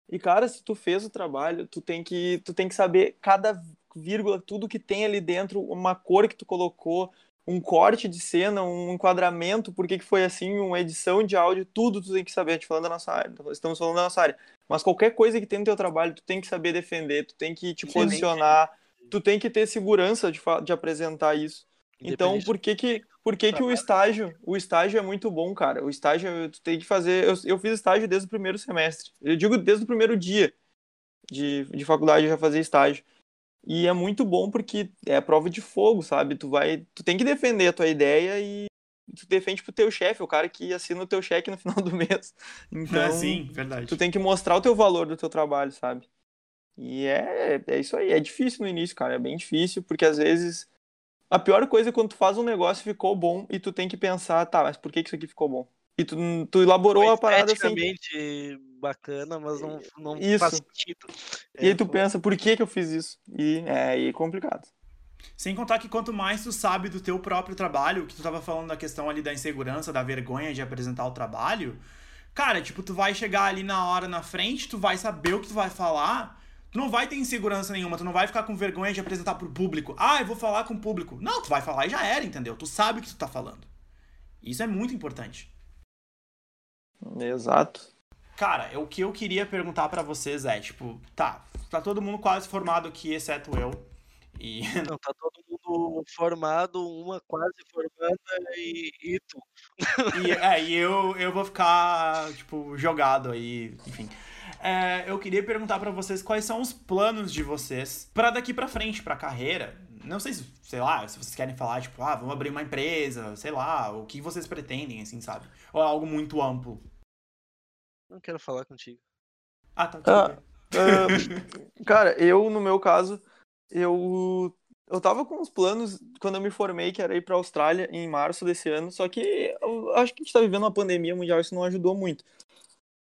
E cara, se tu fez o trabalho, tu tem que tu tem que saber cada vírgula, tudo que tem ali dentro, uma cor que tu colocou, um corte de cena, um enquadramento, por que que foi assim, uma edição de áudio, tudo tu tem que saber, a gente falando da nossa área, estamos falando da nossa área. Mas qualquer coisa que tem no teu trabalho, tu tem que saber defender, tu tem que te Sim. posicionar, tu tem que ter segurança de, de apresentar isso. Então, por que que, por que que o estágio, o estágio é muito bom, cara? O estágio, tu tem que fazer, eu, eu fiz estágio desde o primeiro semestre. Eu digo desde o primeiro dia de, de faculdade eu já fazia estágio. E é muito bom porque é a prova de fogo, sabe? Tu vai, tu tem que defender a tua ideia e tu defende pro teu chefe, o cara que assina o teu cheque no [LAUGHS] final do mês. [LAUGHS] Então, Ah, sim, verdade. tu tem que mostrar o teu valor do teu trabalho, sabe? E é, é isso aí, é difícil no início, cara, é bem difícil, porque às vezes a pior coisa é quando tu faz um negócio e ficou bom e tu tem que pensar, tá, mas por que isso aqui ficou bom? E tu, tu elaborou a parada assim, bacana, mas não, não Isso. faz sentido. e aí tu É, pensa, por que que eu fiz isso? E é é complicado. Sem contar que quanto mais tu sabe do teu próprio trabalho, que tu tava falando da questão ali da insegurança, da vergonha de apresentar o trabalho, cara, tipo, tu vai chegar ali na hora na frente, tu vai saber o que tu vai falar, tu não vai ter insegurança nenhuma, tu não vai ficar com vergonha de apresentar pro público. Ah, eu vou falar com o público. Não, tu vai falar e já era, entendeu? Tu sabe o que tu tá falando. Isso é muito importante. Exato. Cara, o que eu queria perguntar pra vocês é, tipo, tá, tá todo mundo quase formado aqui, exceto eu. E, [LAUGHS] Não, tá todo mundo formado, uma quase formanda e, e tu. [LAUGHS] e, é, e eu, eu vou ficar, tipo, jogado aí, enfim. É, eu queria perguntar pra vocês quais são os planos de vocês pra daqui pra frente, pra carreira. Não sei se, sei lá, se vocês querem falar, tipo, ah, vamos abrir uma empresa, sei lá, o que vocês pretendem, assim, sabe? Ou é algo muito amplo. Não quero falar contigo. Ah, tá, Ah. Ah, [LAUGHS] cara, eu, no meu caso, eu, eu tava com uns planos quando eu me formei, que era ir pra Austrália em março desse ano, só que eu acho que a gente tá vivendo uma pandemia mundial, isso não ajudou muito.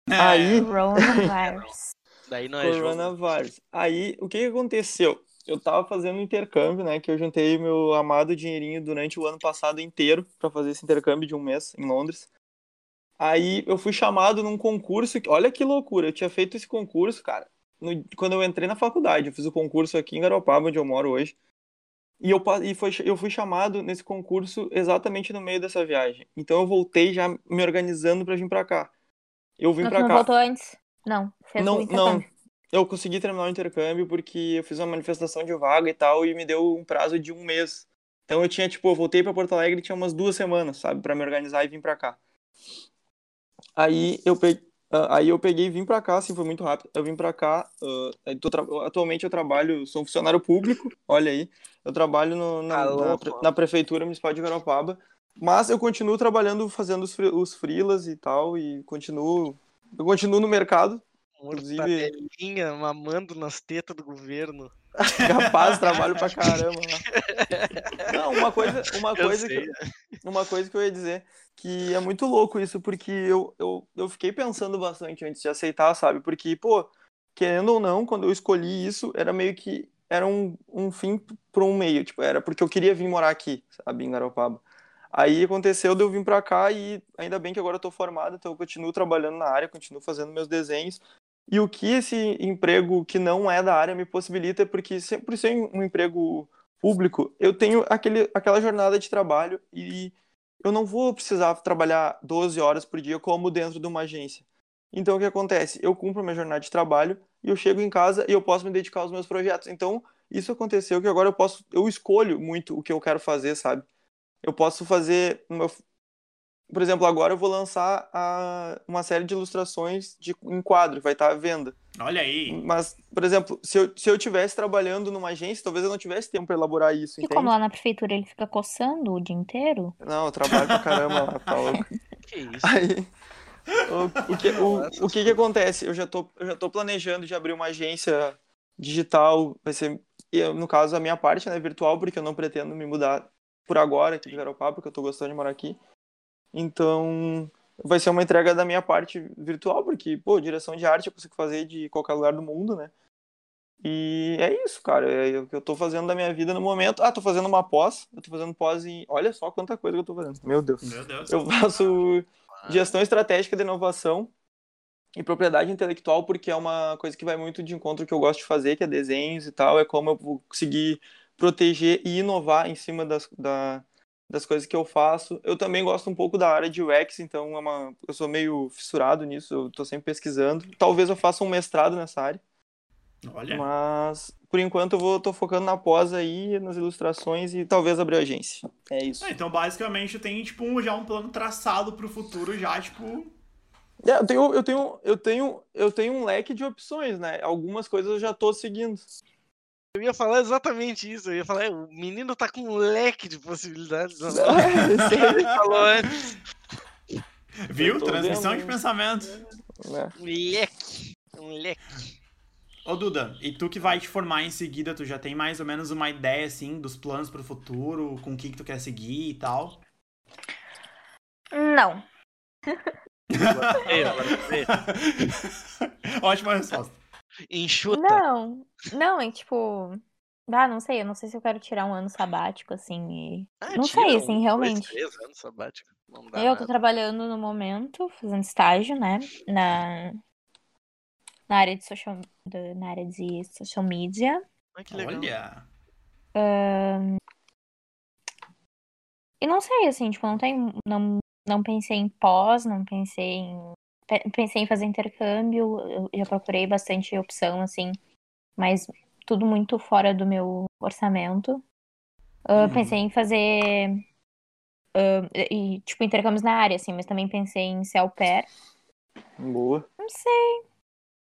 É, Aí, Coronavirus. [LAUGHS] Daí não é jogo. coronavírus. Aí, o que que aconteceu? Eu tava fazendo um intercâmbio, né, que eu juntei meu amado dinheirinho durante o ano passado inteiro pra fazer esse intercâmbio de um mês em Londres. Aí eu fui chamado num concurso, olha que loucura, eu tinha feito esse concurso, cara, no- quando eu entrei na faculdade, eu fiz o concurso aqui em Garopaba, onde eu moro hoje. E eu, e foi, eu fui chamado nesse concurso exatamente no meio dessa viagem. Então eu voltei já me organizando pra vir pra cá. Eu vim pra tu não cá. voltou antes? Não, Não, não. Eu consegui terminar o intercâmbio porque eu fiz uma manifestação de vaga e tal, e me deu um prazo de um mês. Então eu tinha, tipo, eu voltei pra Porto Alegre e tinha umas duas semanas, sabe, Pra me organizar e vir pra cá. Aí eu peguei, aí eu peguei e vim pra cá, assim, foi muito rápido. Eu vim pra cá, ah, aí tô atualmente eu trabalho, sou um funcionário público, olha aí. Eu trabalho no- na, Alô, na, na prefeitura municipal de Garopaba, mas eu continuo trabalhando, fazendo os, os freelas e tal, e continuo, eu continuo no mercado, Inclusive- Mortadelinha mamando nas tetas do governo. [LAUGHS] Capaz, trabalho pra caramba lá. [LAUGHS] Não, uma coisa, uma Eu coisa, sei. que, uma coisa que eu ia dizer, que é muito louco isso, porque eu, eu, eu fiquei pensando bastante antes de aceitar, sabe? Porque, pô, querendo ou não, quando eu escolhi isso, era meio que, era um, um fim para um meio, tipo, era porque eu queria vir morar aqui, sabe, em Garopaba. Aí aconteceu de eu vir pra cá e ainda bem que agora eu tô formado, então eu continuo trabalhando na área, continuo fazendo meus desenhos. E o que esse emprego que não é da área me possibilita é porque, se- por ser um emprego público, eu tenho aquele, aquela jornada de trabalho e eu não vou precisar trabalhar 12 horas por dia como dentro de uma agência. Então, o que acontece? Eu cumpro minha jornada de trabalho e eu chego em casa e eu posso me dedicar aos meus projetos. Então, isso aconteceu que agora eu posso, eu escolho muito o que eu quero fazer, sabe? Eu posso fazer por exemplo, agora eu vou lançar a- uma série de ilustrações de, em quadro, vai estar à venda. Olha aí. Mas, por exemplo, se eu, se eu tivesse trabalhando numa agência, talvez eu não tivesse tempo para elaborar isso, E entende? como lá na prefeitura ele fica coçando o dia inteiro? Não, eu trabalho pra caramba lá, tá louco. [LAUGHS] Que isso? Aí, o, o que, o, o que que acontece? Eu já tô, eu já tô planejando de abrir uma agência digital, vai ser, no caso, a minha parte, né, virtual, porque eu não pretendo me mudar por agora aqui de Garopaba, porque eu tô gostando de morar aqui. Então, vai ser uma entrega da minha parte virtual, porque, pô, direção de arte eu consigo fazer de qualquer lugar do mundo, né? E é isso, cara. É o que eu tô fazendo da minha vida no momento. Ah, tô fazendo uma pós. Eu tô fazendo pós em. Olha só quanta coisa que eu tô fazendo. Meu Deus. Meu Deus. Eu faço gestão estratégica de inovação e propriedade intelectual, porque é uma coisa que vai muito de encontro que eu gosto de fazer, que é desenhos e tal. É como eu vou conseguir proteger e inovar em cima das, da, das coisas que eu faço. Eu também gosto um pouco da área de UX, então é uma, eu sou meio fissurado nisso, eu tô sempre pesquisando. Talvez eu faça um mestrado nessa área. Olha. Mas por enquanto eu vou tô focando na pós aí, nas ilustrações e talvez abrir agência. É isso. Ah, então, basicamente, tem, tipo, um- já um plano traçado pro futuro, já, tipo... É, eu tenho, eu tenho, eu tenho, eu tenho um leque de opções, né? Algumas coisas eu já tô seguindo. Eu ia falar exatamente isso. Eu ia falar, "É, o menino tá com um leque de possibilidades. Não, Ele falou antes. Viu? Transmissão vendo. de pensamento. né? Um leque. Um leque. Ô, Duda, e tu que vai te formar em seguida, tu já tem mais ou menos uma ideia, assim, dos planos pro futuro, com o que que tu quer seguir e tal? Não. [LAUGHS] Ótima resposta. Enxuta. Não. Não, é tipo. Ah, não sei, eu não sei se eu quero tirar um ano sabático, assim, e... Ah, Não tira sei, um, assim, dois, realmente. três anos sabático. Não dá Eu tô nada. trabalhando no momento, fazendo estágio, né? Na, na área de social, na área de social media. Ah, que legal. Olha. E não sei, assim, tipo, não tem. Não, não pensei em pós, não pensei em. Pe- Pensei em fazer intercâmbio, eu já procurei bastante opção, assim, mais tudo muito fora do meu orçamento. Uhum. Pensei em fazer, ah, e, tipo, intercâmbios na área, assim, mas também pensei em ser au pair. Boa. Não sei.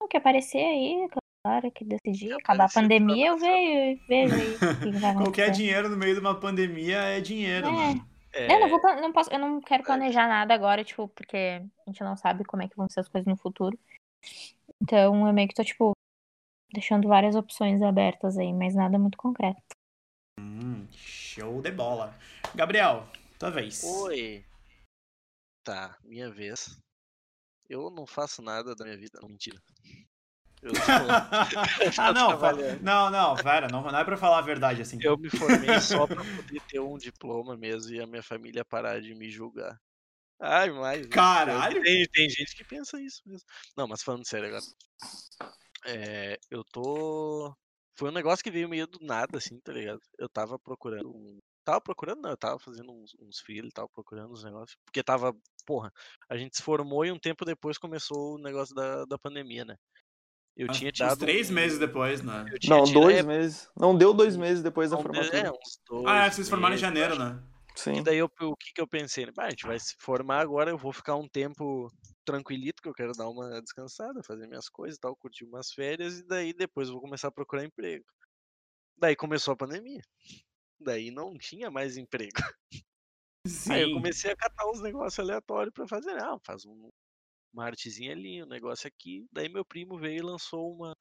O que aparecer aí, claro que decidi. Acabar a pandemia, eu vejo, vejo aí [LAUGHS] Qualquer dinheiro no meio de uma pandemia é dinheiro, É. mano. É, Eu não vou, não posso, eu não quero planejar nada agora, tipo, porque a gente não sabe como é que vão ser as coisas no futuro. Então, eu meio que tô, tipo, deixando várias opções abertas aí, mas nada muito concreto. Hum, show de bola. Gabriel, tua vez. Oi. Tá, minha vez. Eu não faço nada da minha vida, não, mentira. Eu, tô- [LAUGHS] [LAUGHS] ah, não, não, não, pera, não, não é pra falar a verdade assim. eu me formei [LAUGHS] só pra poder ter um diploma mesmo e a minha família parar de me julgar. Ai, mas. Caralho! Tem, tem gente que pensa isso mesmo. Não, mas falando sério agora. É, eu tô. Foi um negócio que veio meio do nada, assim, tá ligado? Eu tava procurando um. Tava procurando, não, eu tava fazendo uns, uns freela, tava procurando uns negócios. Porque tava, porra, a gente se formou e um tempo depois começou o negócio da, da pandemia, né? Eu Uns- tinha uns tirado. três um- meses depois, né? eu tinha Não, tirado- dois é, meses. Não deu dois meses depois da não, é, formatura. uns dois. Ah, é, vocês formaram em janeiro, né? Sim. E daí eu, o que, que eu pensei? Bah, a gente vai se formar agora, eu vou ficar um tempo tranquilito, que eu quero dar uma descansada, fazer minhas coisas e tal, curtir umas férias, e daí depois eu vou começar a procurar emprego. Daí começou a pandemia. Daí não tinha mais emprego. [LAUGHS] Aí eu Sim. comecei a catar uns negócios aleatórios pra fazer. Ah, faz um, uma artezinha ali, um negócio aqui. Daí meu primo veio e lançou uma,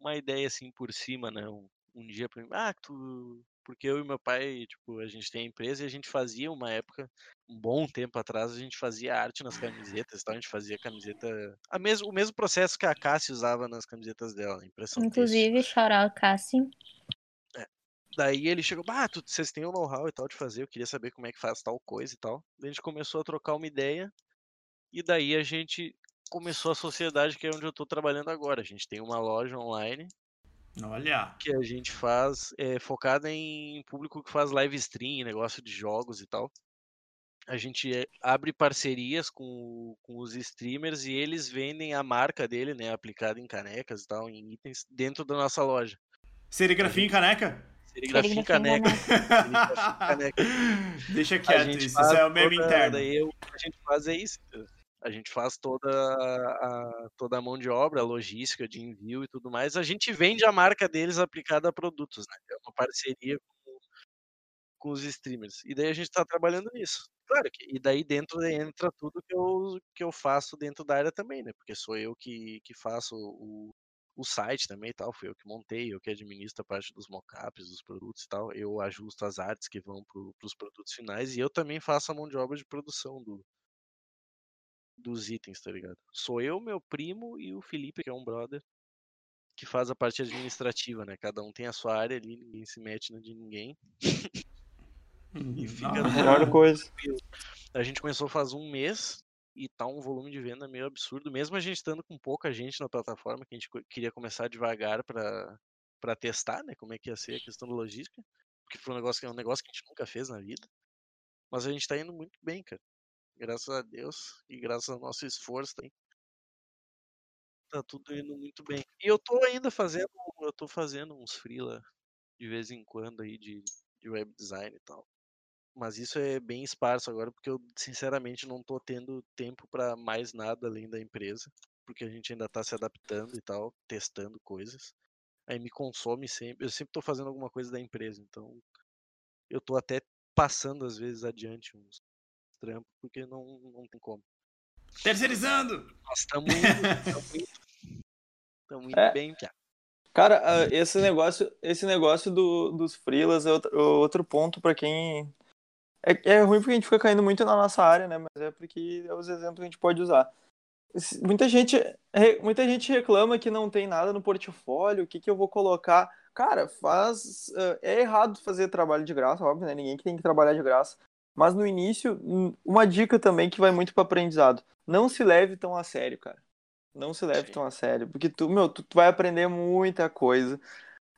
uma ideia assim por cima, né? Um, um dia pra mim. Ah, tu. Porque eu e meu pai, tipo, a gente tem a empresa e a gente fazia uma época, um bom tempo atrás, a gente fazia arte nas camisetas, tá? A gente fazia camiseta. A mesmo, o mesmo processo que a Cassie usava nas camisetas dela, impressão. Inclusive, shout out Cassim. Daí ele chegou, ah, tu, vocês têm o know-how e tal de fazer, eu queria saber como é que faz tal coisa e tal. Daí a gente começou a trocar uma ideia, e daí a gente começou a sociedade que é onde eu tô trabalhando agora. A gente tem uma loja online Olha. que a gente faz, é, focada em público que faz live stream, negócio de jogos e tal. A gente é, abre parcerias com, com os streamers e eles vendem a marca dele, né, aplicada em canecas e tal, em itens, dentro da nossa loja. Serigrafia em caneca? Serigrafia em caneca. [LAUGHS] Serigrafia em caneca. Deixa quieto gente isso, faz isso é o meme interno. Daí eu- o que a gente faz é isso. A gente faz toda a, toda a mão de obra, a logística de envio e tudo mais. A gente vende a marca deles aplicada a produtos, né? É uma parceria com, com os streamers. E daí a gente tá trabalhando nisso. Claro que, e daí dentro entra tudo que eu, que eu faço dentro da área também, né? Porque sou eu que, que faço o, o site também e tal, fui eu que montei, eu que administro a parte dos mockups, dos produtos e tal, eu ajusto as artes que vão para os produtos finais e eu também faço a mão de obra de produção do, dos itens, tá ligado? Sou eu, meu primo e o Felipe, que é um brother, que faz a parte administrativa, né? Cada um tem a sua área ali, ninguém se mete na de ninguém. [LAUGHS] E fica [LAUGHS] Ah, Melhor coisa. A gente começou faz um mês e tá um volume de venda meio absurdo, mesmo a gente estando com pouca gente na plataforma, que a gente queria começar devagar pra para testar, né, como é que ia ser a questão da logística, porque foi um negócio que é um negócio que a gente nunca fez na vida. Mas a gente tá indo muito bem, cara. Graças a Deus e graças ao nosso esforço. Tá tudo indo muito bem. E eu tô ainda fazendo, eu tô fazendo uns freela de vez em quando aí de, de web design e tal. Mas isso é bem esparso agora, porque eu sinceramente não tô tendo tempo pra mais nada além da empresa, porque a gente ainda tá se adaptando e tal, testando coisas. Aí me consome sempre, eu sempre tô fazendo alguma coisa da empresa, então eu tô até passando às vezes adiante uns trampos, porque não, não tem como. Terceirizando! Nós estamos [LAUGHS] indo É. bem, Pia. Cara, ah, esse negócio, esse negócio do, dos freelas é outro, outro ponto pra quem. É, é ruim porque a gente fica caindo muito na nossa área, né? Mas é porque é os exemplos que a gente pode usar. Muita gente, muita gente reclama que não tem nada no portfólio, o que, que eu vou colocar? Cara, faz. ah, É errado fazer trabalho de graça, óbvio, né? Ninguém que tem que trabalhar de graça. Mas no início, uma dica também que vai muito para aprendizado. Não se leve tão a sério, cara. Não se leve Sim. tão a sério. Porque tu, meu, tu, tu vai aprender muita coisa.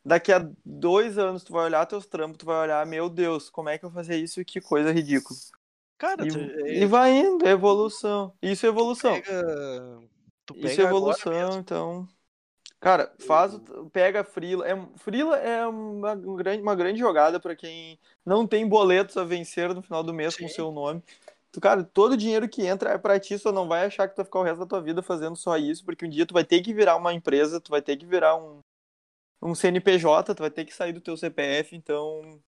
Daqui a dois anos tu vai olhar teus trampos, tu vai olhar, meu Deus, como é que eu fazer isso? Que coisa ridícula. Cara, E, tu, e vai indo, é evolução. Isso é evolução. pega, tu Isso pega é agora evolução, então. Cara, faz, o- pega Frila. É, Frila é uma grande, uma grande jogada pra quem não tem boletos a vencer no final do mês com o Sim. seu nome. Tu, cara, todo o dinheiro que entra é pra ti, só não vai achar que tu vai ficar o resto da tua vida fazendo só isso, porque um dia tu vai ter que virar uma empresa, tu vai ter que virar um, um CNPJ, tu vai ter que sair do teu CPF, então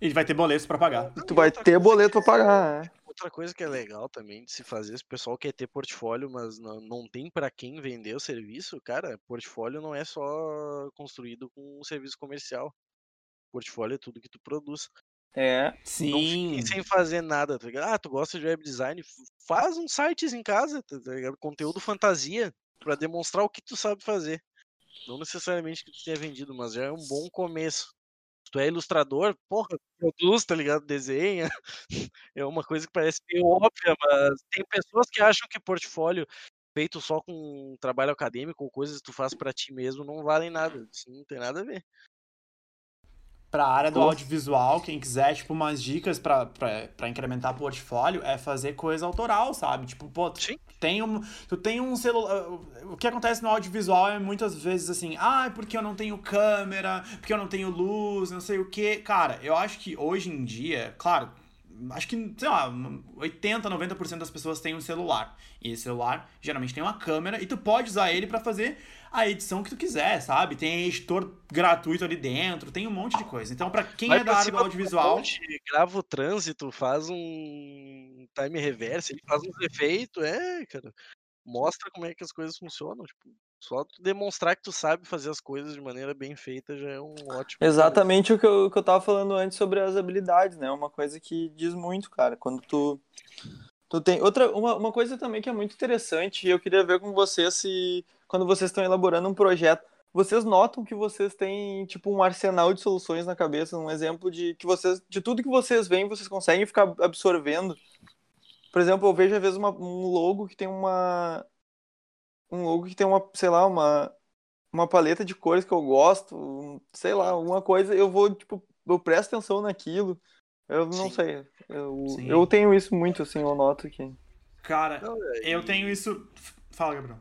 E vai ter boletos pra pagar. tu vai ter boleto pra pagar. é. Outra coisa que é legal também de se fazer, se o pessoal quer ter portfólio, mas não, não tem para quem vender o serviço, cara, portfólio não é só construído com um serviço comercial. Portfólio é tudo que tu produz. É, Sim. sem fazer nada, tá ligado? Ah, tu gosta de web design? Faz uns sites em casa, tá tá ligado? Conteúdo fantasia pra demonstrar o que tu sabe fazer. Não necessariamente que tu tenha vendido, mas já é um bom começo. Tu é ilustrador, porra, produz, tá ligado? Desenha. [LAUGHS] É uma coisa que parece meio óbvia, mas tem pessoas que acham que portfólio feito só com trabalho acadêmico ou coisas que tu faz pra ti mesmo não valem nada. Isso não tem nada a ver. Pra área do Pô. audiovisual, quem quiser, tipo, umas dicas pra incrementar portfólio é fazer coisa autoral, sabe? Tipo, pô, tu Sim. tem um, tu tem um celular. O que acontece no audiovisual é muitas vezes assim, ah, porque eu não tenho câmera, porque eu não tenho luz, não sei o quê. Cara, eu acho que hoje em dia, claro, acho que, sei lá, 80, 90% das pessoas têm um celular. E esse celular geralmente tem uma câmera e tu pode usar ele pra fazer a edição que tu quiser, sabe? Tem editor gratuito ali dentro, tem um monte de coisa. Então, pra quem Vai é da área do do audiovisual, monte, grava o trânsito, faz um time reverse, ele faz uns efeitos, é, cara. Mostra como é que as coisas funcionam. Tipo, só tu demonstrar que tu sabe fazer as coisas de maneira bem feita já é um ótimo. Exatamente o que eu, que eu tava falando antes sobre as habilidades, né? Uma coisa que diz muito, cara. Quando tu, tu tem. Outra, uma, uma coisa também que é muito interessante, e eu queria ver com vocês se. Quando vocês estão elaborando um projeto, vocês notam que vocês têm, tipo, um arsenal de soluções na cabeça, um exemplo de que vocês. De tudo que vocês veem, vocês conseguem ficar absorvendo. Por exemplo, eu vejo às vezes uma- um logo que tem uma. Um logo que tem uma, sei lá, uma uma paleta de cores que eu gosto, sei lá, alguma coisa, eu vou, tipo, eu presto atenção naquilo. Eu não Sim. sei. Eu, Sim. eu tenho isso muito, assim, eu noto que. cara, Não, é, eu e- tenho isso. Fala, Gabriel.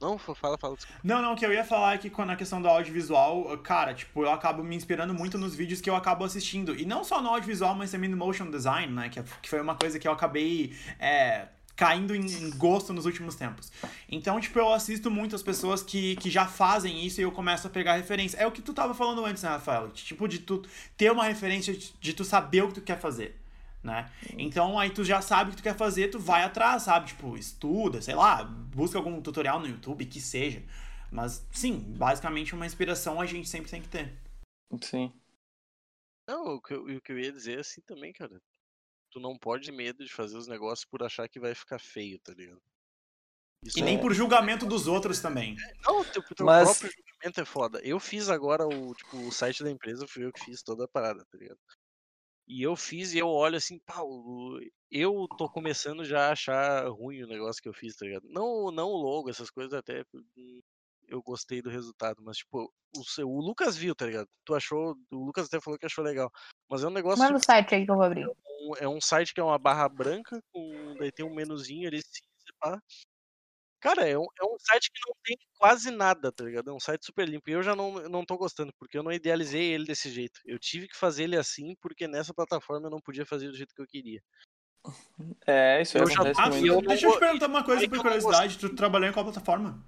Não, fa- fala, fala. desculpa. Não, não, o que eu ia falar é que quando a questão do audiovisual, cara, tipo, eu acabo me inspirando muito nos vídeos que eu acabo assistindo. E não só no audiovisual, mas também no motion design, né? Que, é- que foi uma coisa que eu acabei é, caindo em, em gosto nos últimos tempos. Então, tipo, eu assisto muitas pessoas que, que já fazem isso e eu começo a pegar referência. É o que tu tava falando antes, né, Rafael? Tipo, de tu ter uma referência, de, de tu saber o que tu quer fazer. Né? Então aí tu já sabe o que tu quer fazer, tu vai atrás, sabe? Tipo, estuda, sei lá, busca algum tutorial no YouTube, que seja. Mas sim, basicamente uma inspiração a gente sempre tem que ter. Sim. Não, o que, eu, o que eu ia dizer é assim também, cara. Tu não pode ter medo de fazer os negócios por achar que vai ficar feio, tá ligado? Isso E é- nem por julgamento dos outros também. Não, teu, teu Mas- próprio julgamento é foda. Eu fiz agora o, tipo, o site da empresa, fui eu que fiz toda a parada, tá ligado? E eu fiz e eu olho assim, pá, o- eu tô começando já a achar ruim o negócio que eu fiz, tá ligado? Não, não o logo, essas coisas até eu gostei do resultado, mas tipo, o, seu, o Lucas viu, tá ligado? Tu achou, o Lucas até falou que achou legal. Mas é um negócio Manda o site aí que eu vou abrir. Um- é um site que é uma barra branca, com, daí tem um menuzinho ali, cinza, pá. Cara, é um, é um site que não tem quase nada, tá ligado? É um site super limpo. E eu já não, não tô gostando, porque eu não idealizei ele desse jeito. Eu tive que fazer ele assim, porque nessa plataforma eu não podia fazer do jeito que eu queria. É, isso aí Eu já- acontece Ah, muito. eu não deixa eu te perguntar uma coisa por curiosidade. Tu trabalhou em qual plataforma?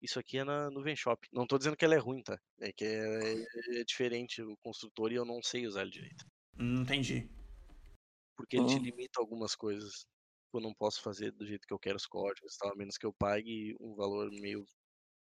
Isso aqui é na Nuvem Shop. Não tô dizendo que ela é ruim, tá? É que é, é diferente o construtor e eu não sei usar ele direito. Hum, entendi. Porque ele te limita algumas coisas. Eu não posso fazer do jeito que eu quero os códigos, tal, a menos que eu pague um valor meio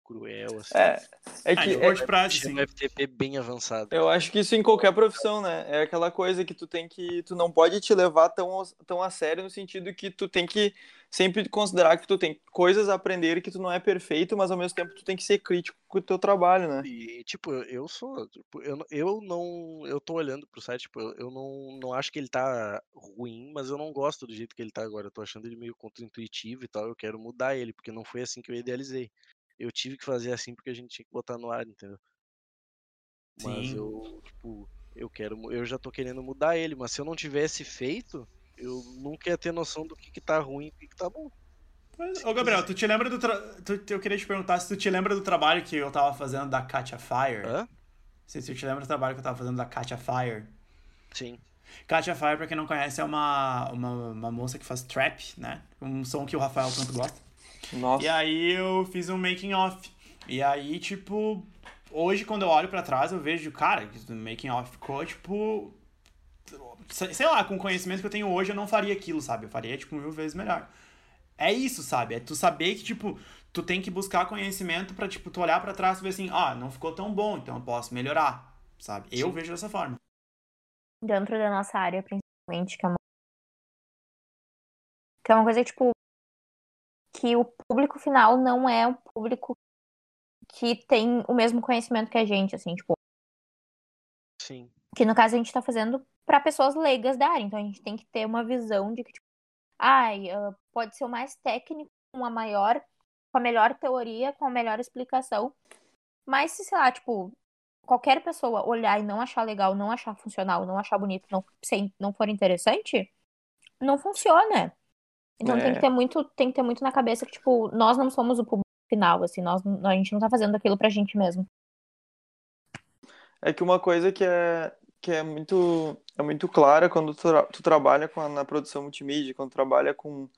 cruel, assim. É, é Ah, que é- curto prazo, Tinha sim. um FTP bem avançado. eu acho que isso em qualquer profissão, né? É aquela coisa que tu tem que. Tu não pode te levar tão, tão a sério no sentido que tu tem que sempre considerar que tu tem coisas a aprender e que tu não é perfeito, mas ao mesmo tempo tu tem que ser crítico com o teu trabalho, né? E, tipo, eu sou. tipo, eu, não- eu não. Eu tô olhando pro site, tipo, eu, eu não, não acho que ele tá ruim, mas eu não gosto do jeito que ele tá agora. Eu tô achando ele meio contra-intuitivo e tal. Eu quero mudar ele, porque não foi assim que eu idealizei. Eu tive que fazer assim porque a gente tinha que botar no ar, entendeu? Mas Sim. eu, tipo, eu quero. Eu já tô querendo mudar ele, mas se eu não tivesse feito, eu nunca ia ter noção do que, que tá ruim e do que, que tá bom. Mas, Ô, Gabriel, tu te lembra do. Tra... Tu, eu queria te perguntar se tu te lembra do trabalho que eu tava fazendo da Katia Fire. Hã? Se tu te lembra do trabalho que eu tava fazendo da Katia Fire. Sim. Katia Fire, pra quem não conhece, é uma, uma, uma moça que faz trap, né? Um som que o Rafael tanto gosta. Nossa. E aí eu fiz um making off. E aí, tipo, hoje quando eu olho pra trás, eu vejo, cara, que o making off ficou, tipo. Sei lá, com o conhecimento que eu tenho hoje, eu não faria aquilo, sabe? Eu faria, tipo, mil vezes melhor. É isso, sabe? É tu saber que, tipo, tu tem que buscar conhecimento pra, tipo, tu olhar pra trás e ver assim, ah, não ficou tão bom, então eu posso melhorar, sabe? Eu Sim. vejo dessa forma. dentro da nossa área, principalmente, que é uma, que é uma coisa, tipo, que o público final não é o público que tem o mesmo conhecimento que a gente, assim, tipo, Sim. que no caso a gente tá fazendo para pessoas leigas da área, então a gente tem que ter uma visão de que, tipo, ai, ah, pode ser o mais técnico, com a maior, com a melhor teoria, com a melhor explicação, mas se, sei lá, tipo, qualquer pessoa olhar e não achar legal, não achar funcional, não achar bonito, não, sem, não for interessante, não funciona. Então tem É. que ter muito, tem que ter muito na cabeça que, tipo, nós não somos o público final, assim, nós, a gente não tá fazendo aquilo pra gente mesmo. É que uma coisa que é, que é muito é muito clara quando tu, tu trabalha com a- na produção multimídia, quando trabalha com,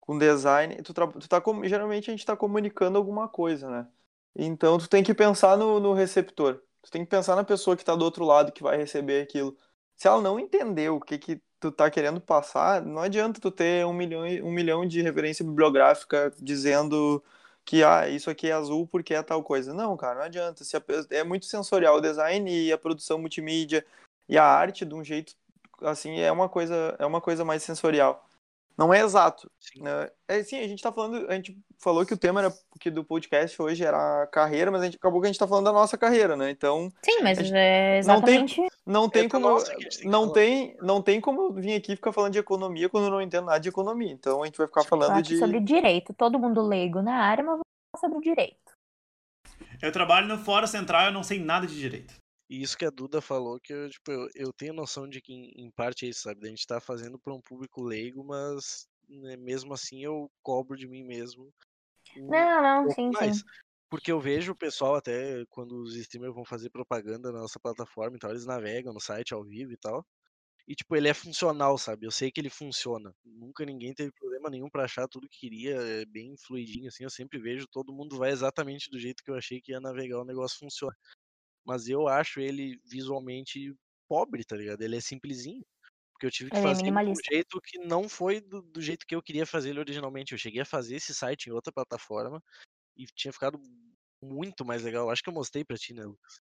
com design, tu, tu tá geralmente a gente está comunicando alguma coisa, né? Então tu tem que pensar no, no receptor. Tu tem que pensar na pessoa que está do outro lado que vai receber aquilo. Se ela não entender o que que tu tá querendo passar, não adianta tu ter um milhão, um milhão de referência bibliográfica dizendo que ah, isso aqui é azul porque é tal coisa. Não, cara, não adianta. Se a é muito sensorial o design e a produção multimídia e a arte de um jeito assim é uma coisa é uma coisa mais sensorial. Não é exato. Sim. né? É sim, a gente tá falando, a gente falou que o tema era que do podcast hoje era a carreira, mas a gente acabou que a gente tá falando da nossa carreira, né? Então, Sim, mas é não tem- exatamente. não tem como nossa tem não falar. tem não tem como eu vir aqui ficar falando de economia quando eu não entendo nada de economia. Então a gente vai ficar falando falar de sobre direito. Todo mundo leigo na área, mas vamos falar sobre direito. Eu trabalho no Fórum Central, eu não sei nada de direito. E isso que a Duda falou, que eu, tipo, eu, eu tenho noção de que, em, em parte, é isso, sabe? A gente tá fazendo pra um público leigo, mas né, mesmo assim eu cobro de mim mesmo. um Não, não, sim, mais. sim. Porque eu vejo o pessoal, até quando os streamers vão fazer propaganda na nossa plataforma, então eles navegam no site ao vivo e tal. E, tipo, ele é funcional, sabe? Eu sei que ele funciona. Nunca ninguém teve problema nenhum pra achar tudo que queria, é bem fluidinho, assim. Eu sempre vejo, todo mundo vai exatamente do jeito que eu achei que ia navegar, o negócio funciona. Mas eu acho ele visualmente pobre, tá ligado? Ele é simplesinho. Porque eu tive que Ele é fazer ele de um jeito que não foi do, do jeito que eu queria fazer ele originalmente. Eu cheguei a fazer esse site em outra plataforma e tinha ficado muito mais legal. Acho que eu mostrei pra ti, né, Lucas?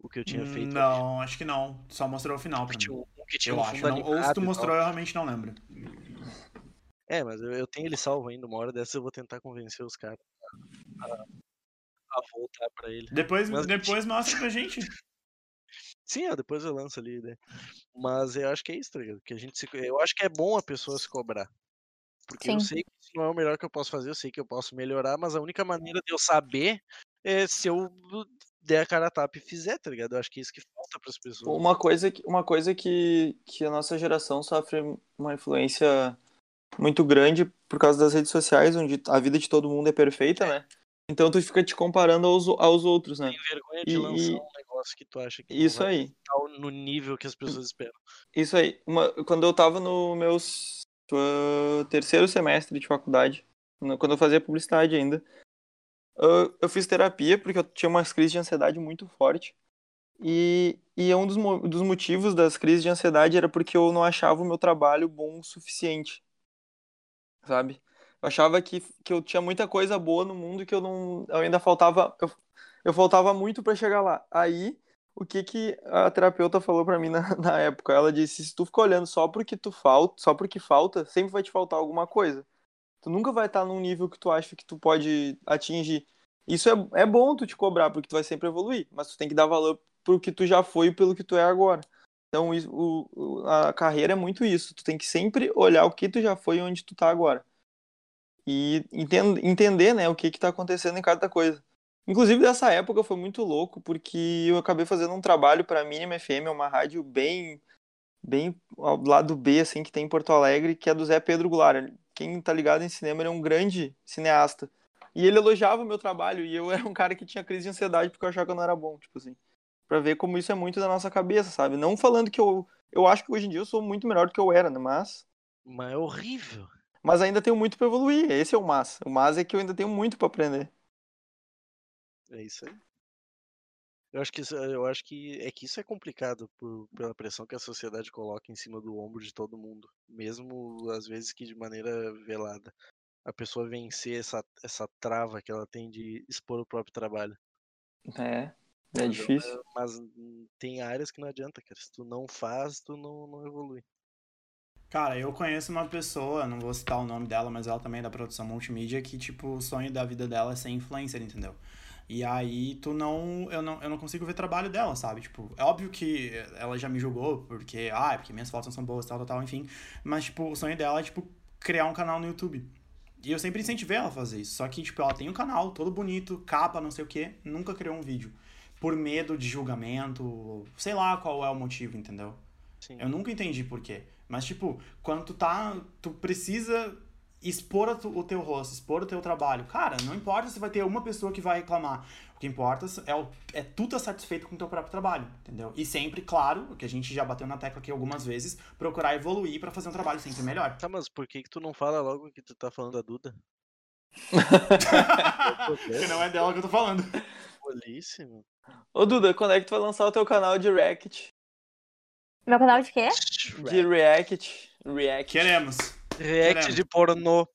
O que eu tinha feito. Não, acho que não. Só mostrou o final pra Que tinha mim. que tinha Eu um acho. fundo Não, ou se tu mostrou, eu realmente não lembro. É, mas eu, eu tenho ele salvo ainda. Uma hora dessa eu vou tentar convencer os caras a, a voltar pra ele. Depois, Mas- depois mostra pra gente. [LAUGHS] Sim, ó, depois eu lanço ali, né? Mas eu acho que é isso, tá ligado? Que a gente se... Eu acho que é bom a pessoa se cobrar. Porque eu Sim. sei que isso não é o melhor que eu posso fazer, eu sei que eu posso melhorar, mas a única maneira de eu saber é se eu der a cara a tapa e fizer, tá ligado? Eu acho que é isso que falta pras pessoas. Uma coisa, que, uma coisa que, que a nossa geração sofre uma influência muito grande por causa das redes sociais, onde a vida de todo mundo é perfeita, né? Então tu fica te comparando aos, aos outros, né? Tem vergonha de E- lançar um negócio que tu acha que Isso aí, no nível que as pessoas esperam. isso aí. Uma, quando eu tava no meu uh, terceiro semestre de faculdade, quando eu fazia publicidade ainda, uh, eu fiz terapia porque eu tinha umas crises de ansiedade muito forte. E, e um dos, dos motivos das crises de ansiedade era porque eu não achava o meu trabalho bom o suficiente. Sabe? Eu achava que, que eu tinha muita coisa boa no mundo que eu não. Eu ainda faltava. Eu, eu faltava muito para chegar lá. Aí, o que que a terapeuta falou para mim na, [LAUGHS] na época? Ela disse: se tu ficar olhando só porque tu falta, só porque falta, sempre vai te faltar alguma coisa. Tu nunca vai estar num nível que tu acha que tu pode atingir. Isso é, é bom tu te cobrar, porque tu vai sempre evoluir, mas tu tem que dar valor pro que tu já foi e pelo que tu é agora. Então, o, o- a carreira é muito isso. Tu tem que sempre olhar o que tu já foi e onde tu tá agora. E enten- entender, né, o que que tá acontecendo em cada coisa. Inclusive, dessa época foi muito louco, porque eu acabei fazendo um trabalho para a Mínima FM, é uma rádio bem, bem ao lado B, assim, que tem em Porto Alegre, que é do Zé Pedro Goulart. quem tá ligado em cinema, ele é um grande cineasta. E ele elogiava o meu trabalho, e eu [LAUGHS] era um cara que tinha crise de ansiedade porque eu achava que eu não era bom, tipo assim. Pra ver como isso é muito da nossa cabeça, sabe? Não falando que eu. Eu acho que hoje em dia eu sou muito melhor do que eu era, né? Mas. Mas é horrível. Mas ainda tenho muito pra evoluir. Esse é o mas. O mas é que eu ainda tenho muito pra aprender. É isso aí. Eu acho que eu acho que é que isso é complicado por, pela pressão que a sociedade coloca em cima do ombro de todo mundo, mesmo às vezes que de maneira velada. A pessoa vencer essa, essa trava que ela tem de expor o próprio trabalho. É. É difícil. Mas hum, tem áreas que não adianta, cara. Se tu não faz, tu não, não evolui. Cara, eu conheço uma pessoa, não vou citar o nome dela, mas ela também é da produção multimídia, que, tipo, o sonho da vida dela é ser influencer, entendeu? E aí tu não eu, não. eu não consigo ver trabalho dela, sabe? Tipo, é óbvio que ela já me julgou, porque, ah, é porque minhas fotos não são boas, tal, tal, tal, enfim. Mas, tipo, o sonho dela é, tipo, criar um canal no YouTube. E eu sempre incentivei ela a fazer isso. Só que, tipo, ela tem um canal todo bonito, capa, não sei o quê, nunca criou um vídeo. Por medo de julgamento, sei lá qual é o motivo, entendeu? Sim. Eu nunca entendi por quê. Mas, tipo, quando tu tá. Tu precisa expor o teu rosto, expor o teu trabalho. Cara, não importa se vai ter uma pessoa que vai reclamar. O que importa é, o, é tu estar tá satisfeito com o teu próprio trabalho, entendeu? E sempre, claro, o que a gente já bateu na tecla aqui algumas vezes, procurar evoluir para fazer um trabalho sempre melhor. Tá, mas por que que tu não fala logo que tu tá falando da Duda? que não é dela que eu tô falando. Políssimo. Ô Duda, quando é que tu vai lançar o teu canal de React? Meu canal de quê? De React. React. Queremos. React Queremos. de pornô.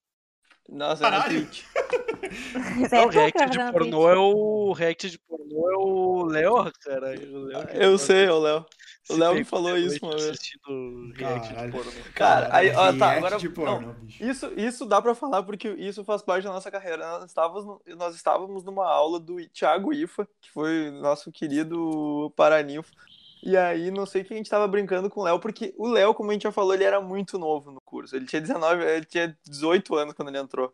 Nossa, é Caralho. [LAUGHS] Não, é que react de na pornô é o. React de pornô é o Léo, cara. O Eu sei, ô Léo. O Léo me falou isso uma vez. assistindo react Caralho. de pornô. Cara, aí, ó, tá, react agora- de pornô, bicho. Isso, isso dá pra falar porque isso faz parte da nossa carreira. Nós estávamos, nós estávamos numa aula do Thiago Ifa, que foi nosso querido Paraninfo. E aí, não sei que a gente tava brincando com o Léo, porque o Léo, como a gente já falou, ele era muito novo no curso. Ele tinha 19, ele tinha 18 anos quando ele entrou.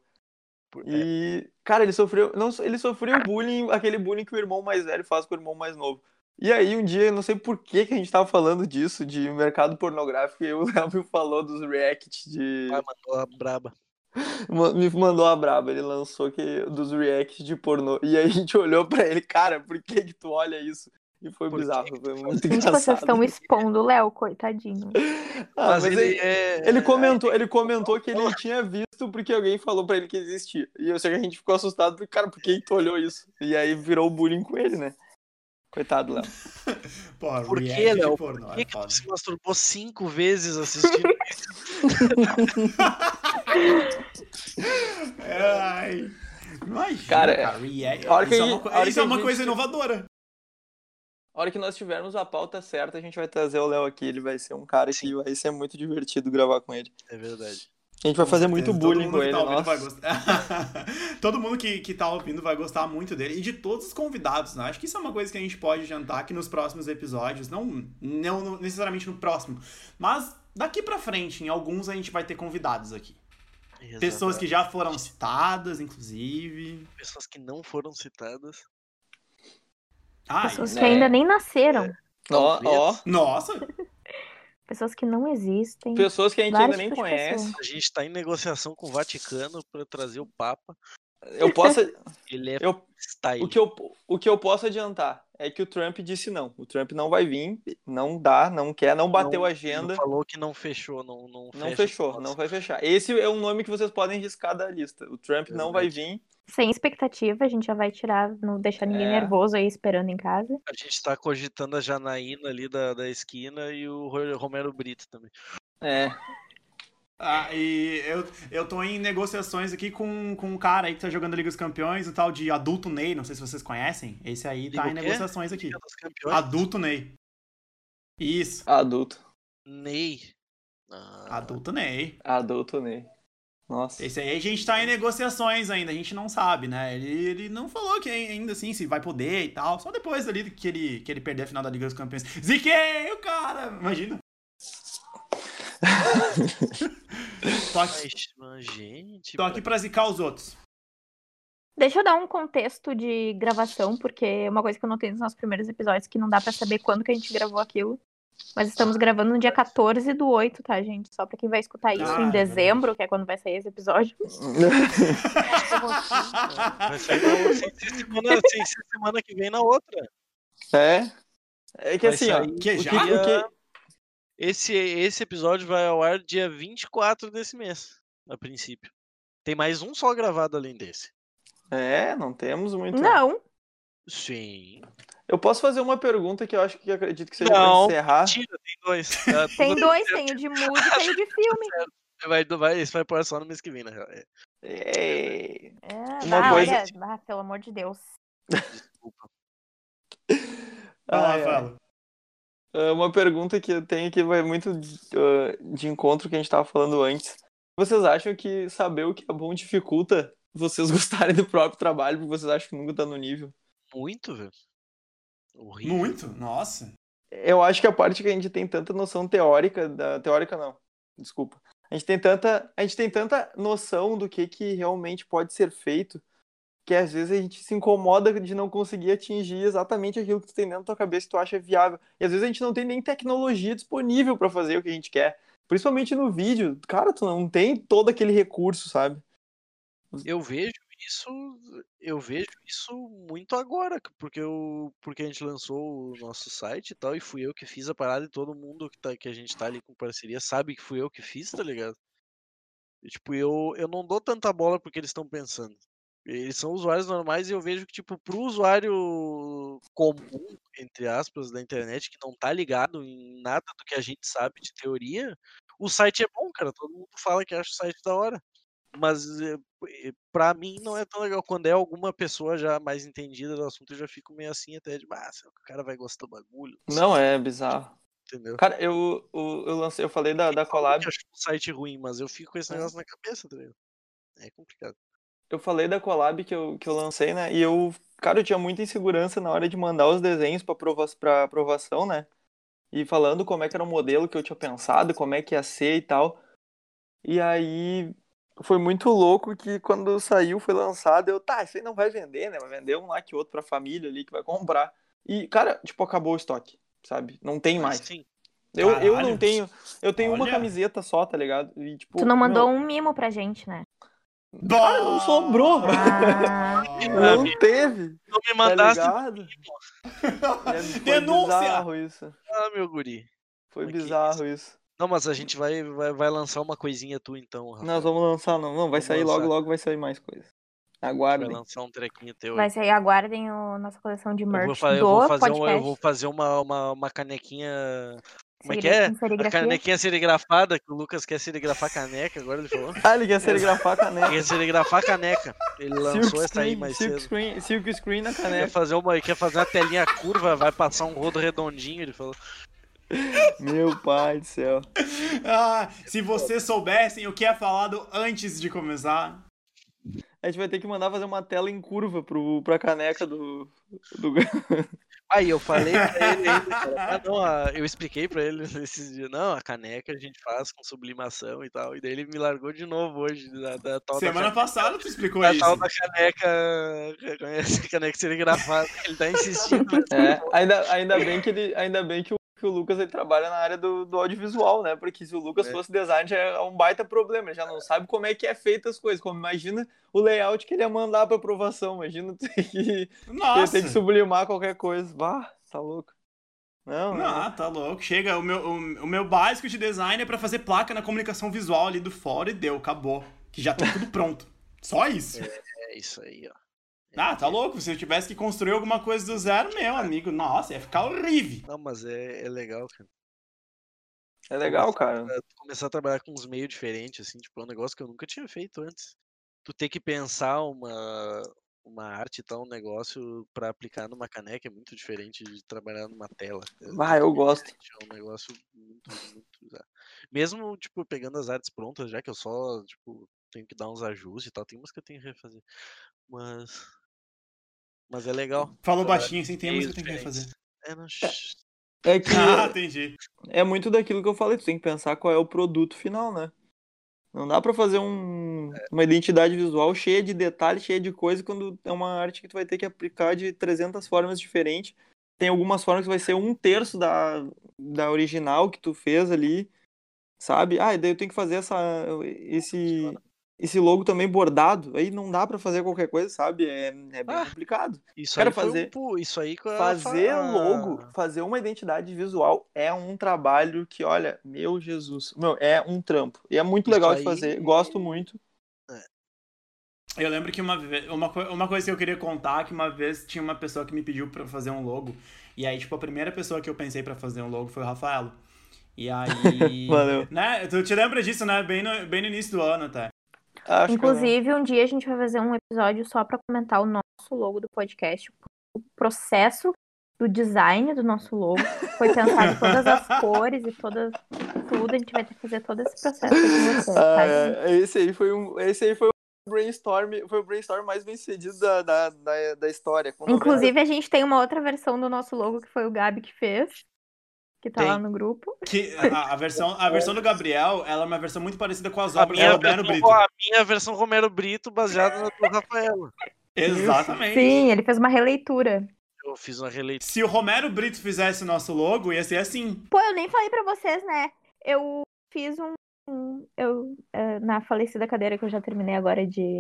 E, cara, ele sofreu, não, ele sofreu bullying, aquele bullying que o irmão mais velho faz com o irmão mais novo. E aí, um dia, não sei por que, que a gente tava falando disso, de mercado pornográfico, e o [LAUGHS] Léo me falou dos react de. Ah, mandou a braba. Me mandou a braba, ele lançou que, dos reacts de pornô. E aí a gente [LAUGHS] olhou pra ele, cara, por que que tu olha isso? E foi Por bizarro, que foi [LAUGHS] muito engraçado. vocês estão expondo o Léo, coitadinho. Ah, mas, mas ele ele, é. ele comentou, ele comentou que ele tinha visto porque alguém falou pra ele que existia. E eu sei que a gente ficou assustado, porque, cara, por que tu olhou isso? E aí virou bullying com ele, né? Coitado, Léo. [LAUGHS] Porra, Por que, Léo? pornô, Por é que, que se masturbou cinco vezes assistindo [LAUGHS] Ai. Imagina, Cara, cara, react. isso é uma, isso é uma gente- coisa inovadora. A hora que nós tivermos a pauta certa, a gente vai trazer o Léo aqui. Ele vai ser um cara que vai ser muito divertido gravar com ele. É verdade. A gente vai fazer muito todo bullying mundo com que ele, tá ouvindo vai gostar. [LAUGHS] todo mundo que, que tá ouvindo vai gostar muito dele e de todos os convidados, né? Acho que isso é uma coisa que a gente pode adiantar aqui nos próximos episódios, não, não necessariamente no próximo, mas daqui pra frente, em alguns a gente vai ter convidados aqui. Pessoas que já foram citadas, inclusive. Pessoas que não foram citadas. Ai, Pessoas né? que ainda nem nasceram. Ó, ó, nossa, [LAUGHS] Pessoas que não existem. pessoas que a gente ainda nem conhece. A gente tá em negociação com o Vaticano pra trazer o Papa. Eu posso, [LAUGHS] Ele é eu, style. o, que eu, o que eu posso adiantar é que o Trump disse não. O Trump não vai vir, não dá, não quer, não bateu Não- a agenda, Ele falou que não fechou, não não, não fecha fechou, não vai fechar. Esse é um nome que vocês podem riscar da lista. O Trump não vai vir. Sem expectativa, a gente já vai tirar, não deixar ninguém É. nervoso aí esperando em casa. A gente tá cogitando a Janaína ali da, da esquina e o Ro- Romero Brito também. É, Ah, e eu, eu tô em negociações aqui com, com um cara aí que tá jogando Liga dos Campeões, o tal de Adulto Ney, não sei se vocês conhecem. Esse aí tá em negociações aqui. Liga dos Campeões. Adulto Ney. Isso, adulto. Ney. Ah, Adulto Ney. Adulto, Ney. Nossa. Esse aí a gente tá em negociações ainda, a gente não sabe, né? Ele, ele não falou que ainda assim se vai poder e tal. Só depois ali que ele, que ele perder a final da Liga dos Campeões. Ziquei o cara! Imagina. [LAUGHS] tô, aqui, Mas, gente. tô aqui pra zicar os outros. Deixa eu dar um contexto de gravação, porque é uma coisa que eu notei nos nossos primeiros episódios que não dá pra saber quando que a gente gravou aquilo. Mas estamos gravando no dia 14 do 8, tá, gente? Só pra quem vai escutar isso Ah, em dezembro, que é quando vai sair esse episódio. [LAUGHS] Vai sair na outra, sem ser semana, sem ser semana que vem na outra. É. É que Vai assim, ó. Que o já? que- o que- Esse, esse episódio vai ao ar dia 24 desse mês, a princípio. Tem mais um só gravado além desse. É, não temos muito. Não, Sim. Eu posso fazer uma pergunta que eu acho que acredito que seja Não, pra encerrar. Mentira, tem dois. [LAUGHS] Tá tem dois, tem o de música e o de [LAUGHS] filme. Vai, vai, esse vai pôr só no mês que vem, na real. É, É. É, Uma bah, coisa- olha, ah, pelo amor de Deus. desculpa. [LAUGHS] Ai, ai. fala. Ah, Uma pergunta que eu tenho que vai muito de, ah, de encontro que a gente tava falando antes. Vocês acham que saber o que é bom dificulta vocês gostarem do próprio trabalho, porque vocês acham que nunca tá no nível? Muito, velho. Horrível. Muito? Nossa. Eu acho que a parte que a gente tem tanta noção teórica, da, teórica não, desculpa. A gente tem tanta, a gente tem tanta noção do que que realmente pode ser feito, que às vezes a gente se incomoda de não conseguir atingir exatamente aquilo que tu tem dentro da tua cabeça que tu acha viável. E às vezes a gente não tem nem tecnologia disponível para fazer o que a gente quer. Principalmente no vídeo, cara, tu não tem todo aquele recurso, sabe? Eu vejo isso, eu vejo isso muito agora, porque eu, porque a gente lançou o nosso site e tal, e fui eu que fiz a parada e todo mundo que, tá, que a gente tá ali com parceria sabe que fui eu que fiz, tá ligado? E, tipo, eu, eu não dou tanta bola porque eles estão pensando. Eles são usuários normais e eu vejo que, tipo, pro usuário comum, entre aspas, da internet, que não tá ligado em nada do que a gente sabe de teoria, o site é bom, cara. Todo mundo fala que acha o site da hora. Mas eh, pra mim não é tão legal. Quando é alguma pessoa já mais entendida do assunto, eu já fico meio assim até de, ah, o cara vai gostar do bagulho? Não, é bizarro. Entendeu? Cara, eu, eu, eu lancei, eu falei da, da collab. Eu acho o site ruim, mas eu fico com esse É. negócio na cabeça, ligado? É complicado. eu falei da collab que eu, que eu lancei, né? E eu, cara, eu tinha muita insegurança na hora de mandar os desenhos pra, prova pra aprovação, né? E falando como é que era o modelo que eu tinha pensado, como é que ia ser e tal. E aí foi muito louco que quando saiu, foi lançado, eu, tá, isso aí não vai vender, né? Vai vender um lá que outro pra família ali que vai comprar. E, cara, tipo, acabou o estoque, sabe? Não tem mais. Sim. Eu, eu não tenho. Eu tenho uma Olha. camiseta só, tá ligado? E, tipo, Tu não mandou meu, um mimo pra gente, né? Cara, não sobrou. Ah, [LAUGHS] Não teve. Não me Tá mandasse. ligado? É, [LAUGHS] foi Denúncia! bizarro isso. ah, meu guri. Foi bizarro isso. Não, mas a gente vai, vai, vai lançar uma coisinha tu então, Rafael. Nós vamos lançar, não. Não, vai Vamos sair logo, lançar. logo vai sair mais coisa. Vai Aguardem. lançar um trequinho teu. vai aí. sair, aguardem o nossa coleção de Eu vou, merch fa- eu do vou fazer, um, eu vou fazer uma, uma, uma canequinha. Como é que é? A canequinha serigrafada, que o Lucas quer serigrafar caneca, agora ele falou. [LAUGHS] Ah, ele quer serigrafar a caneca. Quer serigrafar caneca. Ele lançou Silk essa aí screen, mais silk cedo. screen, silk screen na Quer caneca. fazer, uma, quer fazer uma telinha curva, vai passar um rodo redondinho, ele falou. Meu pai do céu. Ah, se vocês soubessem o que é falado antes de começar. A gente vai ter que mandar fazer uma tela em curva pro, pra caneca do. do... [LAUGHS] Aí eu falei pra ele ainda, cara, ah, não, a- eu expliquei pra ele esses dias, não, a caneca a gente faz com sublimação e tal, e daí ele me largou de novo hoje, da, da tal Semana da, passada tu explicou da isso. tal da caneca, [LAUGHS] conhece caneca serigrafada, ele tá insistindo? É, ainda, ainda bem que ele. Ainda bem que o, que o Lucas ele trabalha na área do, do audiovisual, né? Porque se o Lucas É. fosse designer, já é um baita problema. Ele já não sabe como é que é feita as coisas. Como imagina o layout que ele ia mandar pra aprovação. Imagina [LAUGHS] ter que, Nossa. ter que sublimar qualquer coisa. Bah, tá louco. Não, não. Não, tá louco. Chega, o meu, o, o meu básico de design é pra fazer placa na comunicação visual ali do fora e deu, acabou. Que já tá tudo pronto. Só isso. É isso aí, ó. Ah, tá louco. Se eu tivesse que construir alguma coisa do zero, meu amigo, nossa, ia ficar horrível. Não, mas é, é legal, cara. É legal, cara. É, começar a trabalhar com uns meios diferentes, assim, tipo, é um negócio que eu nunca tinha feito antes. Tu ter que pensar uma, uma arte e tal, um negócio pra aplicar numa caneca é muito diferente de trabalhar numa tela. É Ah, eu gosto. É um negócio muito, muito. Mesmo, tipo, pegando as artes prontas, já que eu só, tipo, tenho que dar uns ajustes e tal, tem umas que eu tenho que refazer. Mas. Mas é legal. Falou baixinho, assim, tem meios música que tem que diferentes. É, não. shh. É que Ah, entendi. é muito daquilo que eu falei. Tu tem que pensar qual é o produto final, né? Não dá pra fazer um, uma identidade visual cheia de detalhes, cheia de coisa, quando é uma arte que tu vai ter que aplicar de 300 formas diferentes. tem algumas formas que vai ser um terço da, da original que tu fez ali, sabe? Ah, e daí eu tenho que fazer essa, esse, esse logo também bordado. Aí não dá pra fazer qualquer coisa, sabe? É, é bem Ah, complicado. Isso Quero aí um fazer- pu- isso aí Fazer fa- logo, fazer uma identidade visual é um trabalho que, olha, meu Jesus, meu, é um trampo. E é muito Isso legal de aí- fazer, gosto muito. Eu lembro que uma, ve- uma, uma coisa que eu queria contar, que uma vez tinha uma pessoa que me pediu pra fazer um logo. E aí, tipo, a primeira pessoa que eu pensei pra fazer um logo foi o Rafaelo. E aí. [LAUGHS] Valeu. Né? Tu te lembra disso, né? Bem no, bem no início do ano até. Acho eu- Inclusive, um dia a gente vai fazer um episódio só pra comentar o nosso logo do podcast. O processo do design do nosso logo. Foi pensado [LAUGHS] todas as cores e todas, tudo. A gente vai ter que fazer todo esse processo com vocês, Ah, é, esse aí foi um, esse aí foi o brainstorm, foi o brainstorm mais bem sucedido da, da, da, da história. com 90 Inclusive, a gente tem uma outra versão do nosso logo que foi o Gabi que fez. Que tá Tem. lá no grupo. Que a, a versão, a versão do Gabriel, ela é uma versão muito parecida com as obras do Romero versão, Brito. a minha versão Romero Brito baseada na do Rafael. Exatamente. Sim, ele fez uma releitura. Eu fiz uma releitura. Se o Romero Brito fizesse o nosso logo, ia ser assim. Pô, eu nem falei pra vocês, né? Eu fiz um. um- eu, eh, na falecida cadeira que eu já terminei agora de.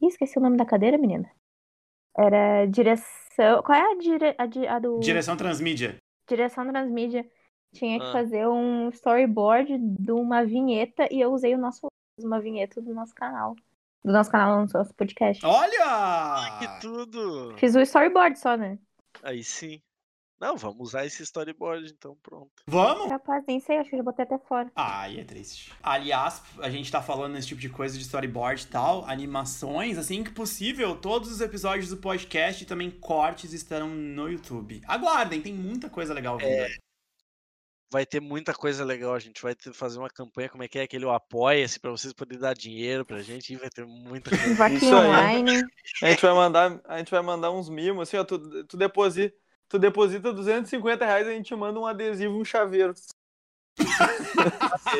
Ih, esqueci o nome da cadeira, menina. Era direção. Qual é a, dire... a, di- a do. Direção transmídia. Direção transmídia. Tinha que Ah. fazer um storyboard de uma vinheta e eu usei o nosso. Uma vinheta do nosso canal. Do nosso canal, do nosso podcast. Olha! Que tudo! Fiz o storyboard só, né? Aí sim. Não, vamos usar esse storyboard, então pronto. Vamos? Capaz, nem sei, acho que eu já botei até fora. Ai, é triste. Aliás, a gente tá falando nesse tipo de coisa de storyboard e tal, animações, assim que possível, todos os episódios do podcast e também cortes estarão no YouTube. Aguardem, tem muita coisa legal vindo. aí. Vai ter muita coisa legal. A gente vai ter, fazer uma campanha, como é que é? Aquele Apoia-se, pra vocês poderem dar dinheiro pra gente. E vai ter muita coisa. Isso aí. online. A gente vai mandar, a gente vai mandar uns mimos, assim, ó, tu, tu deposita, tu deposita 250 reais e a gente manda um adesivo, um chaveiro. [LAUGHS]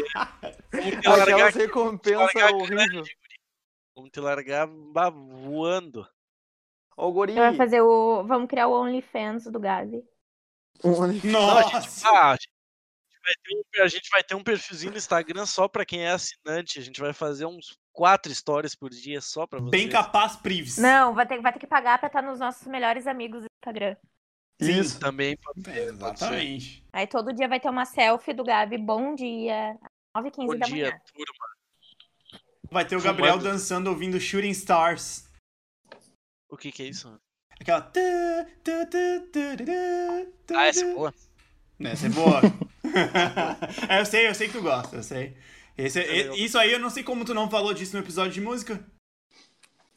Aquelas recompensas largar horríveis. vamos te largar voando. Ó, o Gori. Vai fazer o. Vamos criar o OnlyFans do Gabi. Nossa! Ah, a gente vai ter um- a gente vai ter um perfilzinho no Instagram só pra quem é assinante. A gente vai fazer uns quatro stories por dia só pra vocês. Bem capaz, Prives. Não, vai ter, vai ter que pagar pra estar nos nossos melhores amigos do Instagram. Sim. Isso. Também pode ser, pode ser. Exatamente. Aí todo dia vai ter uma selfie do Gabi. Bom dia. 9h15 Bom da dia, manhã. Vai turma. ter o Gabriel Fumando. dançando ouvindo Shooting Stars. O que que é isso? Aquela. Ah, essa é boa. Essa é boa. é, eu sei, eu sei que tu gosta, eu sei. Esse, é- É isso aí eu não sei como tu não falou disso no episódio de música.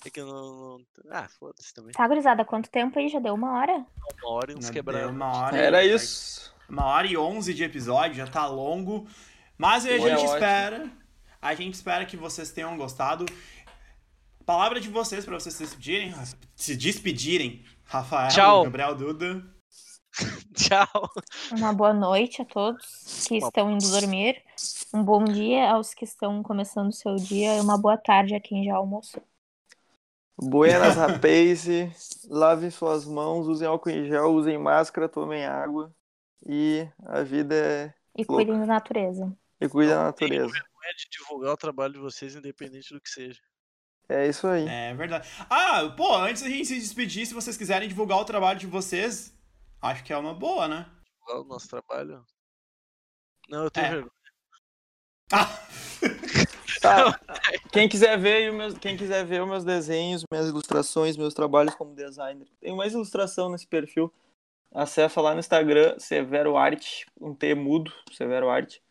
É que eu não. não- Ah, foda-se também. Tá, gurizada, quanto tempo aí? Já deu uma hora? Uma hora e uns quebrados. Uma hora, Era e- isso. Uma hora e onze de episódio, já tá longo. Mas a É gente ótimo. espera. A gente espera que vocês tenham gostado. Palavra de vocês pra vocês se despedirem. Se despedirem. Rafael, Tchau. Gabriel Duda. [LAUGHS] Tchau. Uma boa noite a todos que estão indo dormir. Um bom dia aos que estão começando o seu dia. E uma boa tarde a quem já almoçou. Buenas [LAUGHS] Rapaze, lavem suas mãos, usem álcool em gel, usem máscara, tomem água. E a vida é. E cuidem da natureza. E cuide da natureza. É de divulgar o trabalho de vocês, independente do que seja. É isso aí. É verdade. Ah, pô, antes da gente se despedir, se vocês quiserem divulgar o trabalho de vocês, acho que é uma boa, né? Divulgar o nosso trabalho. Não, eu tenho É. vergonha. Ah! [LAUGHS] Tá. Quem quiser ver os meus, quem quiser ver os meus desenhos, minhas ilustrações, meus trabalhos como designer, tem mais ilustração nesse perfil. Acessa lá no Instagram, Severo Arte, um T mudo, Severo Arte.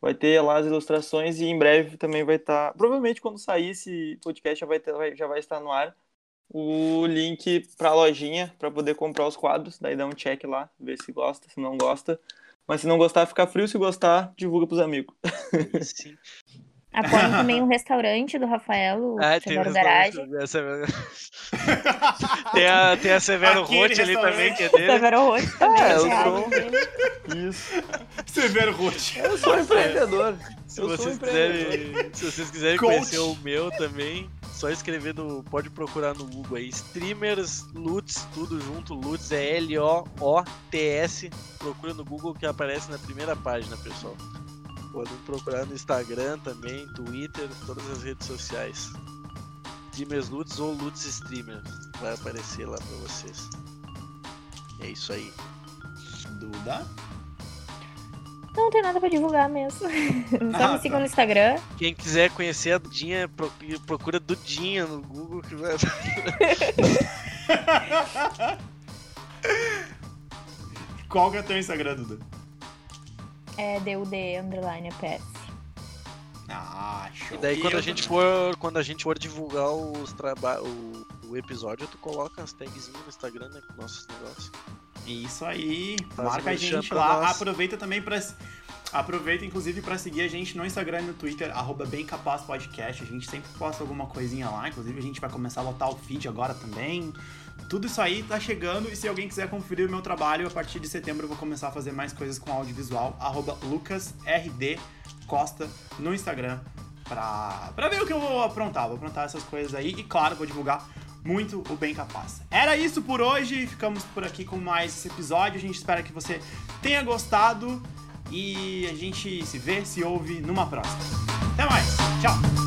Vai ter lá as ilustrações e em breve também vai estar. provavelmente quando sair esse podcast já vai, ter, já vai estar no ar. O link pra lojinha para poder comprar os quadros. Daí dá um check lá, ver se gosta, se não gosta. Mas se não gostar, fica frio. Se gostar, divulga pros amigos. Aí Sim. Apoiem [LAUGHS] também o restaurante do Rafael, o Ah, tem Severo o Garage. restaurante- essa- [LAUGHS] tem, a, tem a Severo Rote ali também, que é dele. Severo Rote [LAUGHS] também. É, eu sou-. Isso. Severo Roth. Eu sou empreendedor. Se eu sou vocês, empreendedor. quiserem, se vocês quiserem Coach. conhecer o meu também, Só escrever no. Pode procurar no Google aí. Streamers Lutz, tudo junto. Lutz é L-O-O-T-S. Procura no Google que aparece na primeira página, pessoal. Podem procurar no Instagram também, Twitter, todas as redes sociais. Streamers Lutz ou Lutz Streamer. Vai aparecer lá pra vocês. É isso aí. Duda? Não tem nada pra divulgar mesmo. [LAUGHS] Só Ah, me sigam tá. no Instagram. Quem quiser conhecer a Dudinha, pro- procura Dudinha no Google que vai. [LAUGHS] Qual que é o teu Instagram, Duda? É DUD underline PS. Ah, show. E daí quando a gente for, quando a gente for divulgar os traba o, o episódio, tu coloca as tagzinhas no Instagram, né, com nossos negócios. Isso aí. Faz Marca a gente lá. nós. Aproveita também pra. Aproveita, inclusive, pra seguir a gente no Instagram e no Twitter, arroba Bem Capaz Podcast. A gente sempre posta alguma coisinha lá. Inclusive, a gente vai começar a lotar o feed agora também. Tudo isso aí tá chegando. E se alguém quiser conferir o meu trabalho, a partir de setembro eu vou começar a fazer mais coisas com audiovisual. Arroba LucasRD Costa no Instagram. Pra, pra ver o que eu vou aprontar. Vou aprontar essas coisas aí. E claro, vou divulgar muito o Bem Capaz. Era isso por hoje. Ficamos por aqui com mais esse episódio. A gente espera que você tenha gostado. E a gente se vê, se ouve numa próxima. Até mais. Tchau.